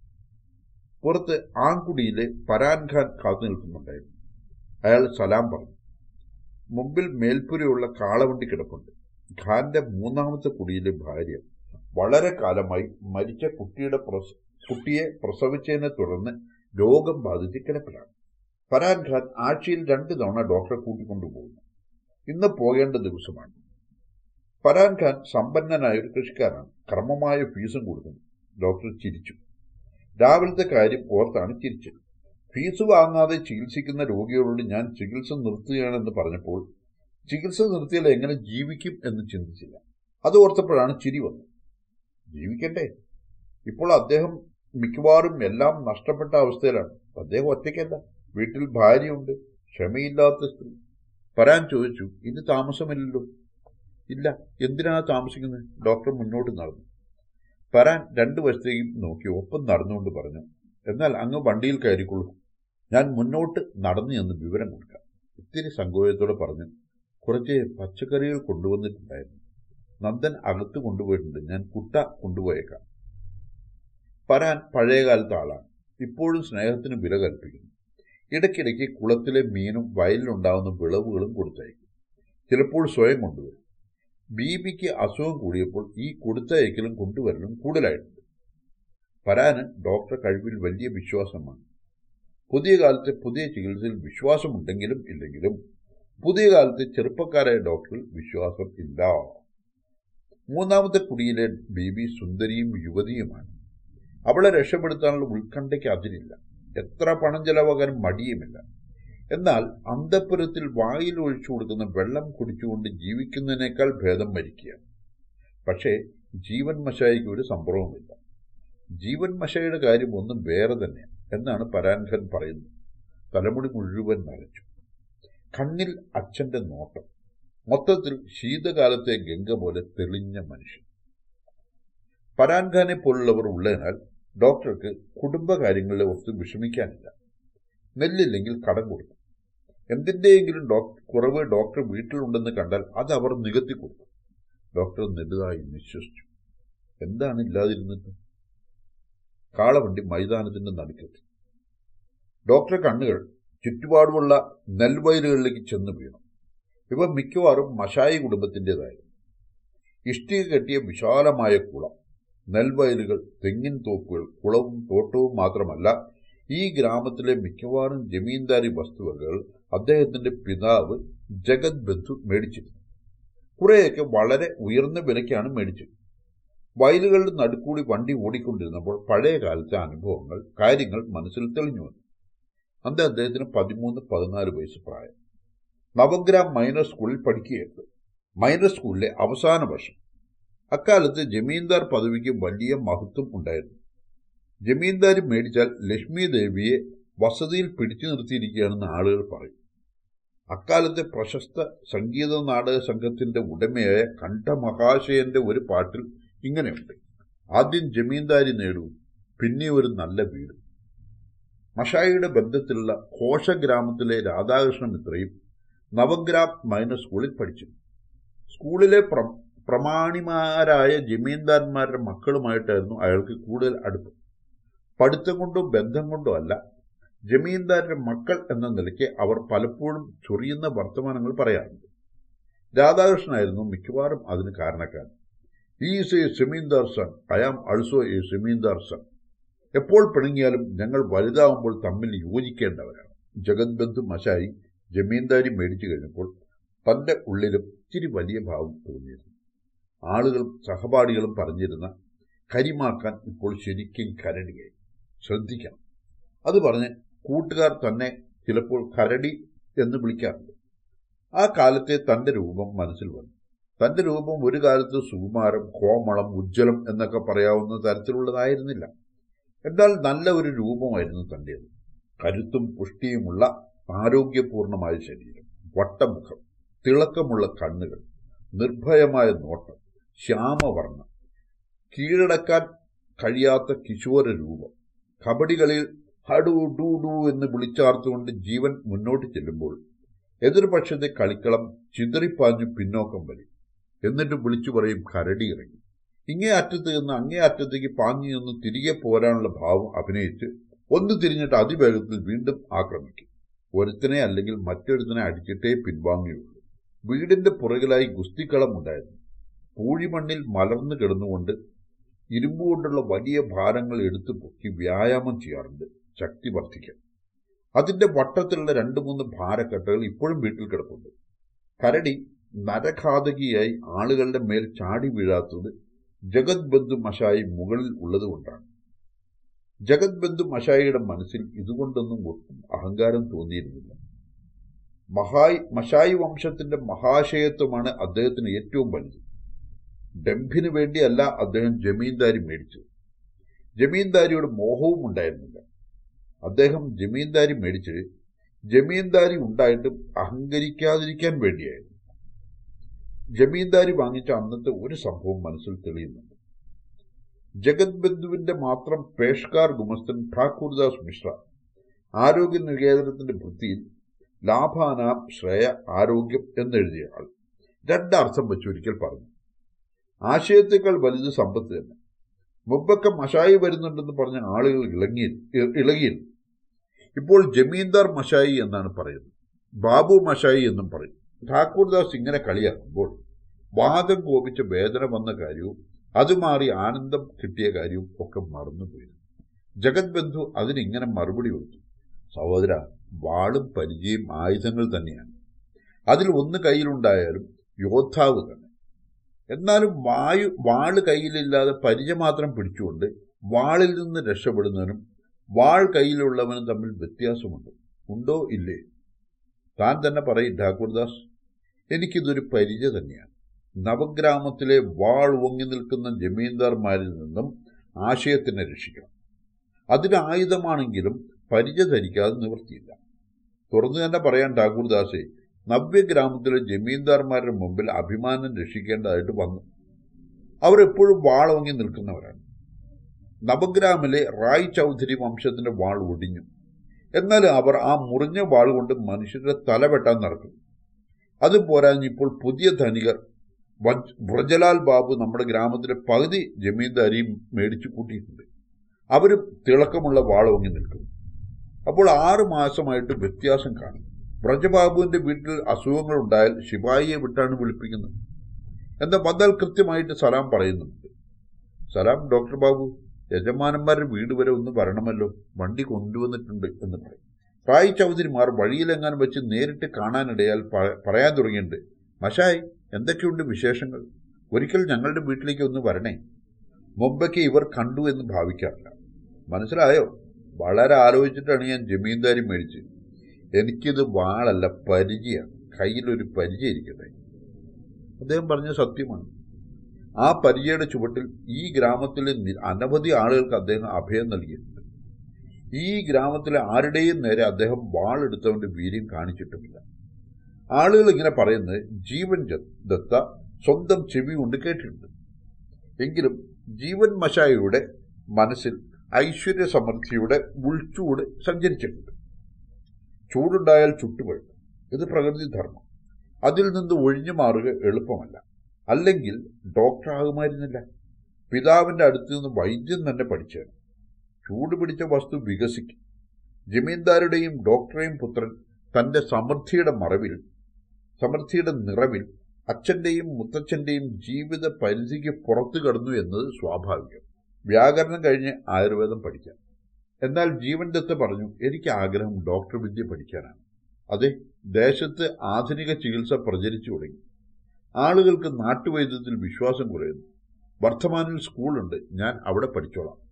പുറത്ത് ആൺകുടിയിലെ പരാൻ ഖാൻ കാത്തു നിൽക്കുന്നുണ്ടായിരുന്നു. അയാൾ സലാം പറഞ്ഞു മുമ്പിൽ മേൽപ്പുരയുള്ള കാളവണ്ടി കിടപ്പുണ്ട്. ഖാന്റെ മൂന്നാമത്തെ കുടിയിലെ ഭാര്യ വളരെ കാലമായി മരിച്ച കുട്ടിയുടെ കുട്ടിയെ പ്രസവിച്ചതിനെ തുടർന്ന് രോഗം ബാധിച്ച് കിടപ്പിലാണ് ഫരാൻ ഖാൻ ആഴ്ചയിൽ രണ്ട് തവണ ഡോക്ടറെ കൂട്ടിക്കൊണ്ടുപോകുന്നു ഇന്ന് പോകേണ്ട ദിവസമാണ്. ഫരാൻ ഖാൻ സമ്പന്നനായ ഒരു കൃഷിക്കാരാണ് ക്രമമായ ഫീസും കൊടുക്കുന്നു. ഡോക്ടർ ചിരിച്ചു. രാവിലത്തെ കാര്യം ഓർത്താണ് ചിരിച്ചത്. ഫീസ് വാങ്ങാതെ ചികിത്സിക്കുന്ന രോഗികളോട് ഞാൻ ചികിത്സ നിർത്തുകയാണെന്ന് പറഞ്ഞപ്പോൾ ചികിത്സ നിർത്തിയാൽ എങ്ങനെ ജീവിക്കും എന്ന് ചിന്തിച്ചില്ല. അത് ഓർത്തപ്പോഴാണ് ചിരി വന്നത്. ജീവിക്കണ്ടേ ഇപ്പോൾ അദ്ദേഹം മിക്കവാറും എല്ലാം നഷ്ടപ്പെട്ട അവസ്ഥയിലാണ്. അദ്ദേഹം ഒറ്റയ്ക്കല്ല. വീട്ടിൽ ഭാര്യയുണ്ട്. ക്ഷമയില്ലാത്ത സ്ത്രീ. വരാൻ ചോദിച്ചു ഇന്ന് താമസമില്ലല്ലോ? ഇല്ല. എന്തിനാണ് താമസിക്കുന്നത്? ഡോക്ടർ മുന്നോട്ട് നടന്നു. പരാൻ രണ്ടു വശത്തേക്കും നോക്കി ഒപ്പം നടന്നുകൊണ്ട് പറഞ്ഞു എന്നാൽ അങ്ങ് വണ്ടിയിൽ കയറിക്കൊള്ളൂ. ഞാൻ മുന്നോട്ട് നടന്നു എന്ന് വിവരം കൊടുക്കാം. ഇത്തിരി സങ്കോചത്തോടെ പറഞ്ഞു കുറച്ച് പച്ചക്കറികൾ കൊണ്ടുവന്നിട്ടുണ്ടായിരുന്നു. നന്ദൻ അകത്ത് കൊണ്ടുപോയിട്ടുണ്ട്. ഞാൻ കുട്ട കൊണ്ടുപോയേക്കാം. പരാൻ പഴയകാലത്തെ ആളാണ്. ഇപ്പോഴും സ്നേഹത്തിന് വില കൽപ്പിക്കുന്നു. ഇടയ്ക്കിടയ്ക്ക് കുളത്തിലെ മീനും വയലിലുണ്ടാവുന്ന വിളവുകളും കൊടുത്തയക്കും. ചിലപ്പോൾ സ്വയം കൊണ്ടുവരും. ബീബിക്ക് അസുഖം കൂടിയപ്പോൾ ഈ കൊടുത്തയക്കലും കൊണ്ടുവരലും കൂടുതലായിട്ടുണ്ട്. പരാന് ഡോക്ടറെ കഴിവിൽ വലിയ വിശ്വാസമാണ്. പുതിയ കാലത്തെ പുതിയ ചികിത്സയിൽ വിശ്വാസമുണ്ടെങ്കിലും ഇല്ലെങ്കിലും പുതിയ കാലത്ത് ചെറുപ്പക്കാരായ ഡോക്ടറിൽ വിശ്വാസം ഇല്ല. മൂന്നാമത്തെ കുടിയിലെ ബേബി സുന്ദരിയും യുവതിയുമാണ്. അവളെ രക്ഷപ്പെടുത്താനുള്ള ഉത്കണ്ഠയ്ക്ക് അതിരില്ല. എത്ര പണം ചെലവാകാനും മടിയുമില്ല. എന്നാൽ അന്തപ്പുരത്തിൽ വായിൽ ഒഴിച്ചു കൊടുക്കുന്ന വെള്ളം കുടിച്ചുകൊണ്ട് ജീവിക്കുന്നതിനേക്കാൾ ഭേദം മരിക്കുക പക്ഷേ ജീവൻ മശായിക്ക് ഒരു സംഭവമില്ല ജീവൻ മശയുടെ കാര്യം ഒന്നും വേറെ തന്നെ എന്നാണ് പരാൻഖൻ പറയുന്നത്. തലമുടി മുഴുവൻ നരച്ചു. കണ്ണിൽ അച്ഛന്റെ നോട്ടം. മൊത്തത്തിൽ ശീതകാലത്തെ ഗംഗ പോലെ തെളിഞ്ഞ മനുഷ്യൻ. പരാൻഖാനെ പോലുള്ളവർ ഉള്ളതിനാൽ ഡോക്ടർക്ക് കുടുംബകാര്യങ്ങളെ വസ്തു വിഷമിക്കാനില്ല. നെല്ലില്ലെങ്കിൽ കടം കൊടുക്കും. എന്തിന്റെയെങ്കിലും ഡോക്ടർ കുറവ് ഡോക്ടർ വീട്ടിലുണ്ടെന്ന് കണ്ടാൽ അത് അവർ നികത്തി കൊടുക്കും ഡോക്ടർ നെടുതായി വിശ്വസിച്ചു എന്താണ് ഇല്ലാതിരുന്നത്? കാളവണ്ടി മൈതാനത്തിന്റെ നടുക്കെത്തി. ഡോക്ടറെ കണ്ണുകൾ ചുറ്റുപാടുമുള്ള നെൽവയലുകളിലേക്ക് ചെന്ന് വീണു. ഇവ മിക്കവാറും മഷായി കുടുംബത്തിന്റെതായിരുന്നു. ഇഷ്ടിക കെട്ടിയ വിശാലമായ കുളം നെൽവയലുകൾ തെങ്ങിൻ തോപ്പുകൾ കുളവും തോട്ടവും മാത്രമല്ല ഈ ഗ്രാമത്തിലെ മിക്കവാറും ജമീന്ദാരി വസ്തുവകകൾ അദ്ദേഹത്തിന്റെ പിതാവ് ജഗത് ബന്ധു മേടിച്ചിരുന്നു. കുറേയൊക്കെ വളരെ ഉയർന്ന വിലയ്ക്കാണ് മേടിച്ചത്. വയലുകളുടെ നടുക്കൂടി വണ്ടി ഓടിക്കൊണ്ടിരുന്നപ്പോൾ പഴയ കാലത്തെ അനുഭവങ്ങൾ കാര്യങ്ങൾ മനസ്സിൽ തെളിഞ്ഞു വന്നു. അന്ന് അദ്ദേഹത്തിന് പതിമൂന്ന് പതിനാല് വയസ്സ് പ്രായം. നവഗ്രാം മൈനർ സ്കൂളിൽ പഠിക്കുകയായിരുന്നു. മൈനർ സ്കൂളിലെ അവസാന വർഷം. അക്കാലത്ത് ജമീന്ദാർ പദവിക്ക് വലിയ മഹത്വം ഉണ്ടായിരുന്നു. ജമീന്ദാരി മേടിച്ചാൽ ലക്ഷ്മി ദേവിയെ വസതിയിൽ പിടിച്ചു നിർത്തിയിരിക്കുകയാണെന്ന് ആളുകൾ പറയും. അക്കാലത്തെ പ്രശസ്ത സംഗീത നാടക സംഘത്തിന്റെ ഉടമയായ കണ്ഠമഹാശയന്റെ ഒരു പാട്ടിൽ ഇങ്ങനെയുണ്ട്. ആദ്യം ജമീന്ദാരി നേടൂ പിന്നെ ഒരു നല്ല വീട്. മഷായിയുടെ ബന്ധത്തിലുള്ള ഘോഷ ഗ്രാമത്തിലെ രാധാകൃഷ്ണ മിത്രയും നവഗ്രാ മൈനർ സ്കൂളിൽ പഠിച്ചു. സ്കൂളിലെ പ്രമാണിമാരായ ജമീന്ദാർമാരുടെ മക്കളുമായിട്ടായിരുന്നു അയാൾക്ക് കൂടുതൽ അടുപ്പ്. പഠിത്തം കൊണ്ടോ ബന്ധം കൊണ്ടോ അല്ല ജമീന്ദാരുടെ മക്കൾ എന്ന നിലയ്ക്ക് അവർ പലപ്പോഴും ചൊറിയുന്ന വർത്തമാനങ്ങൾ പറയാറുണ്ട്. രാധാകൃഷ്ണനായിരുന്നു മിക്കവാറും അതിന് കാരണക്കാരൻ. Is a zamindar son I am also a zamindar son എപ്പോൾ പിണങ്ങിയാലും ഞങ്ങൾ വലുതാവുമ്പോൾ തമ്മിൽ യോജിക്കേണ്ടവരാണ്. ജഗത് ബന്ധു മശായി ജമീന്ദാരി മേടിച്ചു കഴിഞ്ഞപ്പോൾ തന്റെ ഉള്ളിലും ഇച്ചിരി വലിയ ഭാവം തോന്നിയിരുന്നു. ആളുകളും സഹപാഠികളും പറഞ്ഞിരുന്ന കരിമാക്കാൻ ഇപ്പോൾ ശരിക്കും കരടിയായി ശ്രദ്ധിക്കണം. അത് പറഞ്ഞ് കൂട്ടുകാർ തന്നെ ചിലപ്പോൾ കരടി എന്ന് വിളിക്കാറുണ്ട്. ആ കാലത്തെ തന്റെ രൂപം മനസ്സിൽ വന്നു. തന്റെ രൂപം ഒരു കാലത്ത് സുകുമാരം കോമളം ഉജ്ജ്വലം എന്നൊക്കെ പറയാവുന്ന തരത്തിലുള്ളതായിരുന്നില്ല. എന്നാൽ നല്ല ഒരു രൂപമായിരുന്നു തന്റേത്. കരുത്തും പുഷ്ടിയുമുള്ള ആരോഗ്യപൂർണമായ ശരീരം വട്ടമുഖം തിളക്കമുള്ള കണ്ണുകൾ നിർഭയമായ നോട്ടം ശ്യാമവർണം കീഴടക്കാൻ കഴിയാത്ത കിശോര രൂപം. കബഡികളിൽ ഹഡു ഡു ഡു എന്ന് വിളിച്ചാർത്തുകൊണ്ട് ജീവൻ മുന്നോട്ട് ചെല്ലുമ്പോൾ എതിർപക്ഷത്തെ കളിക്കളം ചിതറിപ്പാഞ്ഞു പിന്നോക്കം വരും. എന്നിട്ട് വിളിച്ചു പറയും കരടി ഇറങ്ങി. ഇങ്ങേ അറ്റത്ത് നിന്ന് അങ്ങേ അറ്റത്തേക്ക് പാഞ്ഞു നിന്ന് തിരികെ പോരാനുള്ള ഭാവം അഭിനയിച്ച് ഒന്ന് തിരിഞ്ഞിട്ട് അതിവേഗത്തിൽ വീണ്ടും ആക്രമിക്കും. ഒരുത്തനെ അല്ലെങ്കിൽ മറ്റൊരുത്തനെ അടിച്ചിട്ടേ പിൻവാങ്ങിയുള്ളൂ. വീടിന്റെ പുറകിലായി ഗുസ്തിക്കളം ഉണ്ടായിരുന്നു. പൂഴിമണ്ണിൽ മലർന്നു കിടന്നുകൊണ്ട് ഇരുമ്പുകൊണ്ടുള്ള വലിയ ഭാരങ്ങൾ എടുത്തു പൊക്കി വ്യായാമം ചെയ്യാറുണ്ട് ശക്തി വർദ്ധിക്കാൻ. അതിന്റെ വട്ടത്തിലുള്ള രണ്ടു മൂന്ന് ഭാരക്കെട്ടുകൾ ഇപ്പോഴും വീട്ടിൽ കിടപ്പുണ്ട്. കരടി നരഘാതകിയായി ആളുകളുടെ മേൽ ചാടി വീഴാത്തത് ജഗത് ബന്ധു മഷായി മുകളിൽ ഉള്ളതുകൊണ്ടാണ് ജഗത് ബന്ധു മഷായിയുടെ മനസ്സിൽ ഇതുകൊണ്ടൊന്നും ഒട്ടും അഹങ്കാരം തോന്നിയിരുന്നില്ല. മഹായ് മഷായി വംശത്തിന്റെ മഹാശയത്വമാണ് അദ്ദേഹത്തിന് ഏറ്റവും വലുത്. ഡംഭിനു വേണ്ടിയല്ല അദ്ദേഹം ജമീന്ദാരി മേടിച്ചത്. ജമീന്ദാരിയുടെ മോഹവും ഉണ്ടായിരുന്നില്ല. അദ്ദേഹം ജമീന്ദാരി മേടിച്ച് ജമീന്ദാരി ഉണ്ടായിട്ടും അഹങ്കരിക്കാതിരിക്കാൻ വേണ്ടിയായിരുന്നു. ജമീന്ദാരി വാങ്ങിച്ച അന്നത്തെ ഒരു സംഭവം മനസ്സിൽ തെളിയുന്നുണ്ട്. ജഗത് ബന്ധുവിന്റെ മാത്രം പേഷ്കാർ ഗുമസ്തൻ ഠാക്കൂർദാസ് മിശ്ര ആരോഗ്യ നികേതനത്തിന്റെ വൃത്തിയിൽ ലാഭാനാം ശ്രേയ ആരോഗ്യം എന്നെഴുതിയ ആൾ രണ്ടർത്ഥം വെച്ച് ഒരിക്കൽ പറഞ്ഞു. ആശയത്തേക്കാൾ വലുത് സമ്പത്ത് തന്നെ. മുമ്പൊക്കെ മഷായി വരുന്നുണ്ടെന്ന് പറഞ്ഞ ആളുകൾ ഇളങ്ങി ഇളകിയിരുന്നു. ഇപ്പോൾ ജമീന്ദാർ മഷായി എന്നാണ് പറയുന്നത്. ബാബു മഷായി എന്നും പറയും. ഠാക്കൂർദാസ് ഇങ്ങനെ കളിയാക്കുമ്പോൾ വാദം കോപിച്ച വേദന വന്ന കാര്യവും അത് മാറി ആനന്ദം കിട്ടിയ കാര്യവും ഒക്കെ മറന്നുപോയി. ജഗത് ബന്ധു അതിനിങ്ങനെ മറുപടി കൊടുത്തു. സഹോദര വാളും പരിചയം ആയുധങ്ങൾ തന്നെയാണ്. അതിൽ ഒന്ന് കയ്യിലുണ്ടായാലും യോദ്ധാവ് തന്നെ. എന്നാലും വായു വാൾ കയ്യിലില്ലാതെ പരിച മാത്രം പിടിച്ചുകൊണ്ട് വാളിൽ നിന്ന് രക്ഷപ്പെടുന്നവനും വാൾ കയ്യിലുള്ളവനും തമ്മിൽ വ്യത്യാസമുണ്ട്. ഉണ്ടോ? ഇല്ലേ? താൻ തന്നെ പറയും ഠാക്കൂർദാസ് എനിക്കിതൊരു പരിച തന്നെയാണ്. നവഗ്രാമത്തിലെ വാൾ ഒങ്ങി നിൽക്കുന്ന ജമീന്ദാർമാരിൽ നിന്നും ആശയത്തിനെ രക്ഷിക്കണം. അതിനായുധമാണെങ്കിലും പരിച ധരിക്കാതെ നിവൃത്തിയില്ല. തുറന്നു തന്നെ പറയാൻ ഠാക്കൂർദാസെ നവ്യഗ്രാമത്തിലെ ജമീന്ദാർമാരുടെ മുമ്പിൽ അഭിമാനം രക്ഷിക്കേണ്ടതായിട്ട് വന്നു. അവർ എപ്പോഴും വാളോങ്ങി നിൽക്കുന്നവരാണ്. നവഗ്രാമിലെ റായ് ചൗധരി വംശത്തിന്റെ വാൾ ഒടിഞ്ഞു. എന്നാൽ അവർ ആ മുറിഞ്ഞ വാൾ കൊണ്ട് മനുഷ്യരുടെ തലവെട്ടാൻ നടക്കും. അത് പോരാഞ്ഞിപ്പോൾ പുതിയ ധനികർ. വ്രജലാൽ ബാബു നമ്മുടെ ഗ്രാമത്തിലെ പകുതി ജമീന്ദാരിയും മേടിച്ചു കൂട്ടിയിട്ടുണ്ട്. അവർ തിളക്കമുള്ള വാളോങ്ങി നിൽക്കുന്നു. അപ്പോൾ ആറ് മാസമായിട്ട് വ്യത്യാസം കാണും. വ്രജബാബുവിന്റെ വീട്ടിൽ അസുഖങ്ങൾ ഉണ്ടായാൽ ശിപായിയെ വിട്ടാണ് വിളിപ്പിക്കുന്നത്. എന്നാൽ വന്നാൽ കൃത്യമായിട്ട് സലാം പറയുന്നുണ്ട്. സലാം ഡോക്ടർ ബാബു യജമാനന്മാരുടെ വീട് വരെ ഒന്ന് വരണമല്ലോ. വണ്ടി കൊണ്ടുവന്നിട്ടുണ്ട് എന്ന് പറയും. റായ് ചൗധരിമാർ വഴിയിലെങ്ങാനും വെച്ച് നേരിട്ട് കാണാനിടയാൽ പറയാൻ തുടങ്ങിയിട്ടുണ്ട്. മഷായ് എന്തൊക്കെയുണ്ട് വിശേഷങ്ങൾ? ഒരിക്കൽ ഞങ്ങളുടെ വീട്ടിലേക്ക് ഒന്ന് വരണേ. മുമ്പൊക്കെ ഇവർ കണ്ടു എന്ന് ഭാവിക്കാറില്ല. മനസ്സിലായോ? വളരെ ആലോചിച്ചിട്ടാണ് ഞാൻ ജമീന്ദാരി മേടിച്ച് എനിക്കിത് വാളല്ല പരിചയമാണ് കയ്യിലൊരു പരിചയം ഇരിക്കട്ടെ അദ്ദേഹം പറഞ്ഞ സത്യമാണ്. ആ പരിചയയുടെ ചുവട്ടിൽ ഈ ഗ്രാമത്തിലെ അനവധി ആളുകൾക്ക് അദ്ദേഹം അഭയം നൽകിയിട്ടുണ്ട് ഈ ഗ്രാമത്തിലെ ആരുടെയും നേരെ അദ്ദേഹം വാളെടുത്തവന്റെ വീര്യം കാണിച്ചിട്ടുമില്ല. ആളുകൾ ഇങ്ങനെ പറയുന്നത് ജീവൻ ദത്ത സ്വന്തം ചെവി കൊണ്ട് കേട്ടിട്ടുണ്ട്. എങ്കിലും ജീവൻ മഷായിയുടെ മനസ്സിൽ ഐശ്വര്യ സമൃദ്ധിയുടെ ഉൾച്ചൂട് സഞ്ചരിച്ചിട്ടുണ്ട്. ചൂടുണ്ടായാൽ ചുട്ടുപഴും ഇത് പ്രകൃതി ധർമ്മം. അതിൽ നിന്ന് ഒഴിഞ്ഞു മാറുക എളുപ്പമല്ല. അല്ലെങ്കിൽ ഡോക്ടർ ആകുമായിരുന്നില്ല പിതാവിന്റെ അടുത്ത് നിന്ന് വൈദ്യം തന്നെ പഠിച്ചാണ് ചൂട് പിടിച്ച വസ്തു വികസിക്കും. ജമീന്ദാരുടെയും ഡോക്ടറേയും പുത്രൻ തന്റെ സമൃദ്ധിയുടെ മറവിൽ സമൃദ്ധിയുടെ നിറവിൽ അച്ഛന്റെയും മുത്തച്ഛന്റെയും ജീവിത പരിധിക്ക് പുറത്തു കടന്നു എന്നത് സ്വാഭാവികം. വ്യാകരണം കഴിഞ്ഞ് ആയുർവേദം പഠിക്കാം. എന്നാൽ ജീവൻ ദത്ത് പറഞ്ഞു എനിക്ക് ആഗ്രഹം ഡോക്ടർ വിദ്യ പഠിക്കാനാണ്. അതെ ദേശത്ത് ആധുനിക ചികിത്സ പ്രചരിച്ചു തുടങ്ങി. ആളുകൾക്ക് നാട്ടുവൈദ്യത്തിൽ വിശ്വാസം കുറയുന്നു. വർത്തമാനിൽ സ്കൂളുണ്ട് ഞാൻ അവിടെ പഠിച്ചോളാം.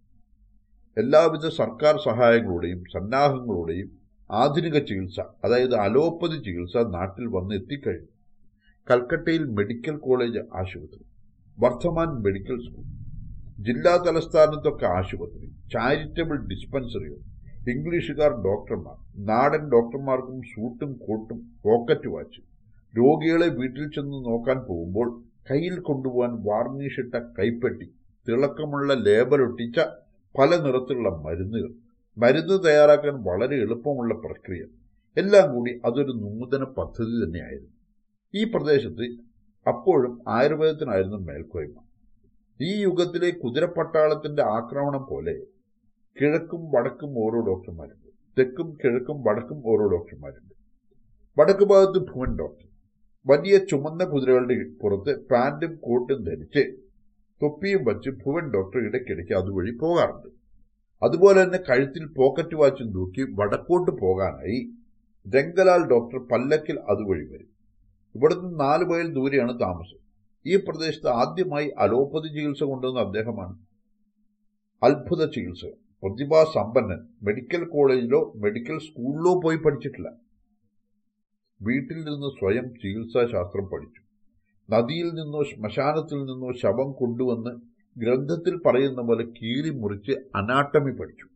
എല്ലാവിധ സർക്കാർ സഹായങ്ങളുടെയും സന്നാഹങ്ങളുടെയും ആധുനിക ചികിത്സ അതായത് അലോപ്പതി ചികിത്സ നാട്ടിൽ വന്ന് എത്തിക്കഴിഞ്ഞു. കൽക്കട്ടയിൽ മെഡിക്കൽ കോളേജ് ആശുപത്രി വർദ്ധമാൻ മെഡിക്കൽ സ്കൂൾ ജില്ലാ തലസ്ഥാനത്തൊക്കെ ആശുപത്രി ചാരിറ്റബിൾ ഡിസ്പെൻസറികൾ ഇംഗ്ലീഷുകാർ ഡോക്ടർമാർ നാടൻ ഡോക്ടർമാർക്കും സൂട്ടും കോട്ടും പോക്കറ്റ് വാച്ച് രോഗികളെ വീട്ടിൽ ചെന്ന് നോക്കാൻ പോകുമ്പോൾ കയ്യിൽ കൊണ്ടുപോകാൻ വാർണിഷിട്ട കൈപ്പെട്ടി തിളക്കമുള്ള ലേബലൊട്ടിച്ച പല നിറത്തിലുള്ള മരുന്നുകൾ. മരുന്ന് തയ്യാറാക്കാൻ വളരെ എളുപ്പമുള്ള പ്രക്രിയ. എല്ലാം കൂടി അതൊരു നൂതന പദ്ധതി തന്നെയായിരുന്നു. ഈ പ്രദേശത്ത് അപ്പോഴും ആയുർവേദത്തിനായിരുന്നു മേൽക്കോയ്മ. ഈ യുഗത്തിലെ കുതിരപ്പട്ടാളത്തിന്റെ ആക്രമണം പോലെ കിഴക്കും വടക്കും ഓരോ ഡോക്ടർമാരുണ്ട്. തെക്കും കിഴക്കും വടക്കും ഓരോ ഡോക്ടർമാരുണ്ട്. വടക്ക് ഭാഗത്ത് ഭുവൻ ഡോക്ടർ. വലിയ ചുമന്ന കുതിരകളുടെ പുറത്ത് പാന്റും കോട്ടും ധരിച്ച് തൊപ്പിയും വച്ച് ഭുവൻ ഡോക്ടർ ഇടയ്ക്കിടയ്ക്ക് അതുവഴി പോകാറുണ്ട്. അതുപോലെ തന്നെ കഴുത്തിൽ പോക്കറ്റ് വാച്ചും തൂക്കി വടക്കോട്ട് പോകാനായി രംഗലാൽ ഡോക്ടർ പല്ലക്കിൽ അതുവഴി വരും. ഇവിടുന്ന് നാല് മൈൽ ദൂരെയാണ് താമസം. ഈ പ്രദേശത്ത് ആദ്യമായി അലോപ്പതി ചികിത്സ കൊണ്ടുവന്ന അദ്ദേഹമാണ്. അത്ഭുത ചികിത്സ. പ്രതിഭാസമ്പന്നൻ മെഡിക്കൽ കോളേജിലോ മെഡിക്കൽ സ്കൂളിലോ പോയി പഠിച്ചിട്ടില്ല. വീട്ടിൽ നിന്ന് സ്വയം ചികിത്സാശാസ്ത്രം പഠിച്ചു. നദിയിൽ നിന്നോ ശ്മശാനത്തിൽ നിന്നോ ശവം കൊണ്ടുവന്ന് ഗ്രന്ഥത്തിൽ പറയുന്ന പോലെ കീറി മുറിച്ച് അനാട്ടമി പഠിച്ചു.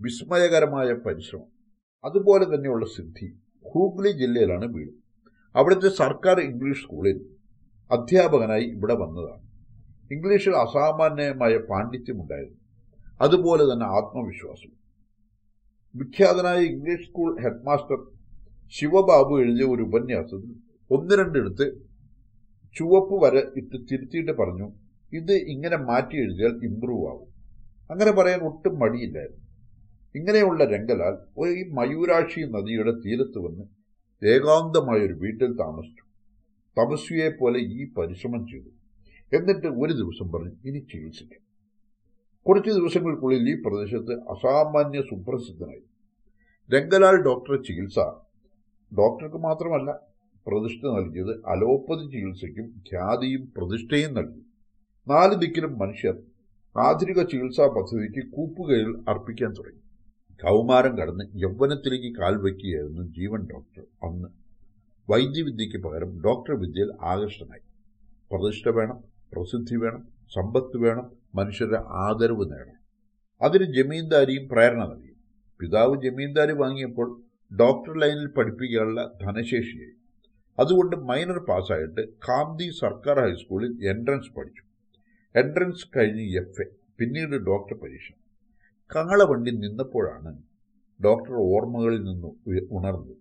വിസ്മയകരമായ പരിശ്രമം. അതുപോലെ തന്നെയുള്ള സിദ്ധി ഹൂഗ്ലി ജില്ലയിലാണ് വീട്. അവിടുത്തെ സർക്കാർ ഇംഗ്ലീഷ് സ്കൂളിൽ അധ്യാപകനായി ഇവിടെ വന്നതാണ്. ഇംഗ്ലീഷിൽ അസാമാന്യമായ പാണ്ഡിത്യമുണ്ടായിരുന്നു. അതുപോലെ തന്നെ ആത്മവിശ്വാസം വിഖ്യാതനായ ഇംഗ്ലീഷ് സ്കൂൾ ഹെഡ്മാസ്റ്റർ ശിവബാബു എഴുതിയ ഒരു ഉപന്യാസത്തിൽ ഒന്ന് രണ്ടിടത്ത് ചുവപ്പ് വര ഇട്ട് തിരുത്തിയിട്ട് പറഞ്ഞു ഇത് ഇങ്ങനെ മാറ്റി എഴുതിയാൽ ഇമ്പ്രൂവ് ആവും. അങ്ങനെ പറയാൻ ഒട്ടും മടിയില്ലായിരുന്നു. ഇങ്ങനെയുള്ള രംഗലാൽ ഒരു ഈ മയൂരാക്ഷി നദിയുടെ തീരത്ത് വന്ന് ഏകാന്തമായ ഒരു വീട്ടിൽ താമസിച്ചു. തപസ്വിയെ പോലെ ഈ പരിശ്രമം ചെയ്തു. എന്നിട്ട് ഒരു ദിവസം പറഞ്ഞു ഇനി ചികിത്സിക്കാം. കുറച്ച് ദിവസങ്ങൾക്കുള്ളിൽ ഈ പ്രദേശത്ത് അസാമാന്യ സുപ്രസിദ്ധനായി. രംഗലാൽ ഡോക്ടറെ ചികിത്സ ഡോക്ടർക്ക് മാത്രമല്ല പ്രതിഷ്ഠ നൽകിയത് അലോപ്പതി ചികിത്സയ്ക്കും ഖ്യാതിയും പ്രതിഷ്ഠയും നൽകി. നാല് ദിക്കിലും മനുഷ്യർ ആധുനിക ചികിത്സാ പദ്ധതിക്ക് കൂപ്പുകയിൽ അർപ്പിക്കാൻ തുടങ്ങി. കൗമാരം കടന്ന് യൗവനത്തിലേക്ക് കാൽവെക്കുകയായിരുന്നു ജീവൻ ഡോക്ടർ. അന്ന് വൈദ്യവിദ്യയ്ക്ക് പകരം ഡോക്ടർ വിദ്യയിൽ ആകർഷ്ടനായി പ്രതിഷ്ഠ വേണം പ്രസിദ്ധി വേണം സമ്പത്ത് വേണം മനുഷ്യരുടെ ആദരവ് നേടണം. അതിന് ജമീന്ദാരിയും പ്രേരണ നൽകി. പിതാവ് ജമീന്ദാരി വാങ്ങിയപ്പോൾ ഡോക്ടർ ലൈനിൽ പഠിപ്പിക്കാനുള്ള ധനശേഷിയായി. അതുകൊണ്ട് മൈനർ പാസ്സായിട്ട് കാന്തി സർക്കാർ ഹൈസ്കൂളിൽ എൻട്രൻസ് പഠിച്ചു. എൻട്രൻസ് കഴിഞ്ഞ് എഫ് എ പിന്നീട് ഡോക്ടർ പരീക്ഷ. കാളവണ്ടി നിന്നപ്പോഴാണ് ഡോക്ടർ ഓർമ്മകളിൽ നിന്ന് ഉണർന്നത്.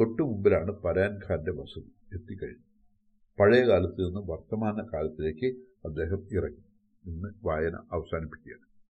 തൊട്ടു മുമ്പിലാണ് പരാൻ ഖാന്റെ വസതി എത്തിക്കഴിഞ്ഞു പഴയ കാലത്ത് നിന്ന് വർത്തമാന കാലത്തിലേക്ക് അദ്ദേഹം ഇറങ്ങി. ഇന്ന് വായന അവസാനിപ്പിക്കുകയാണ്.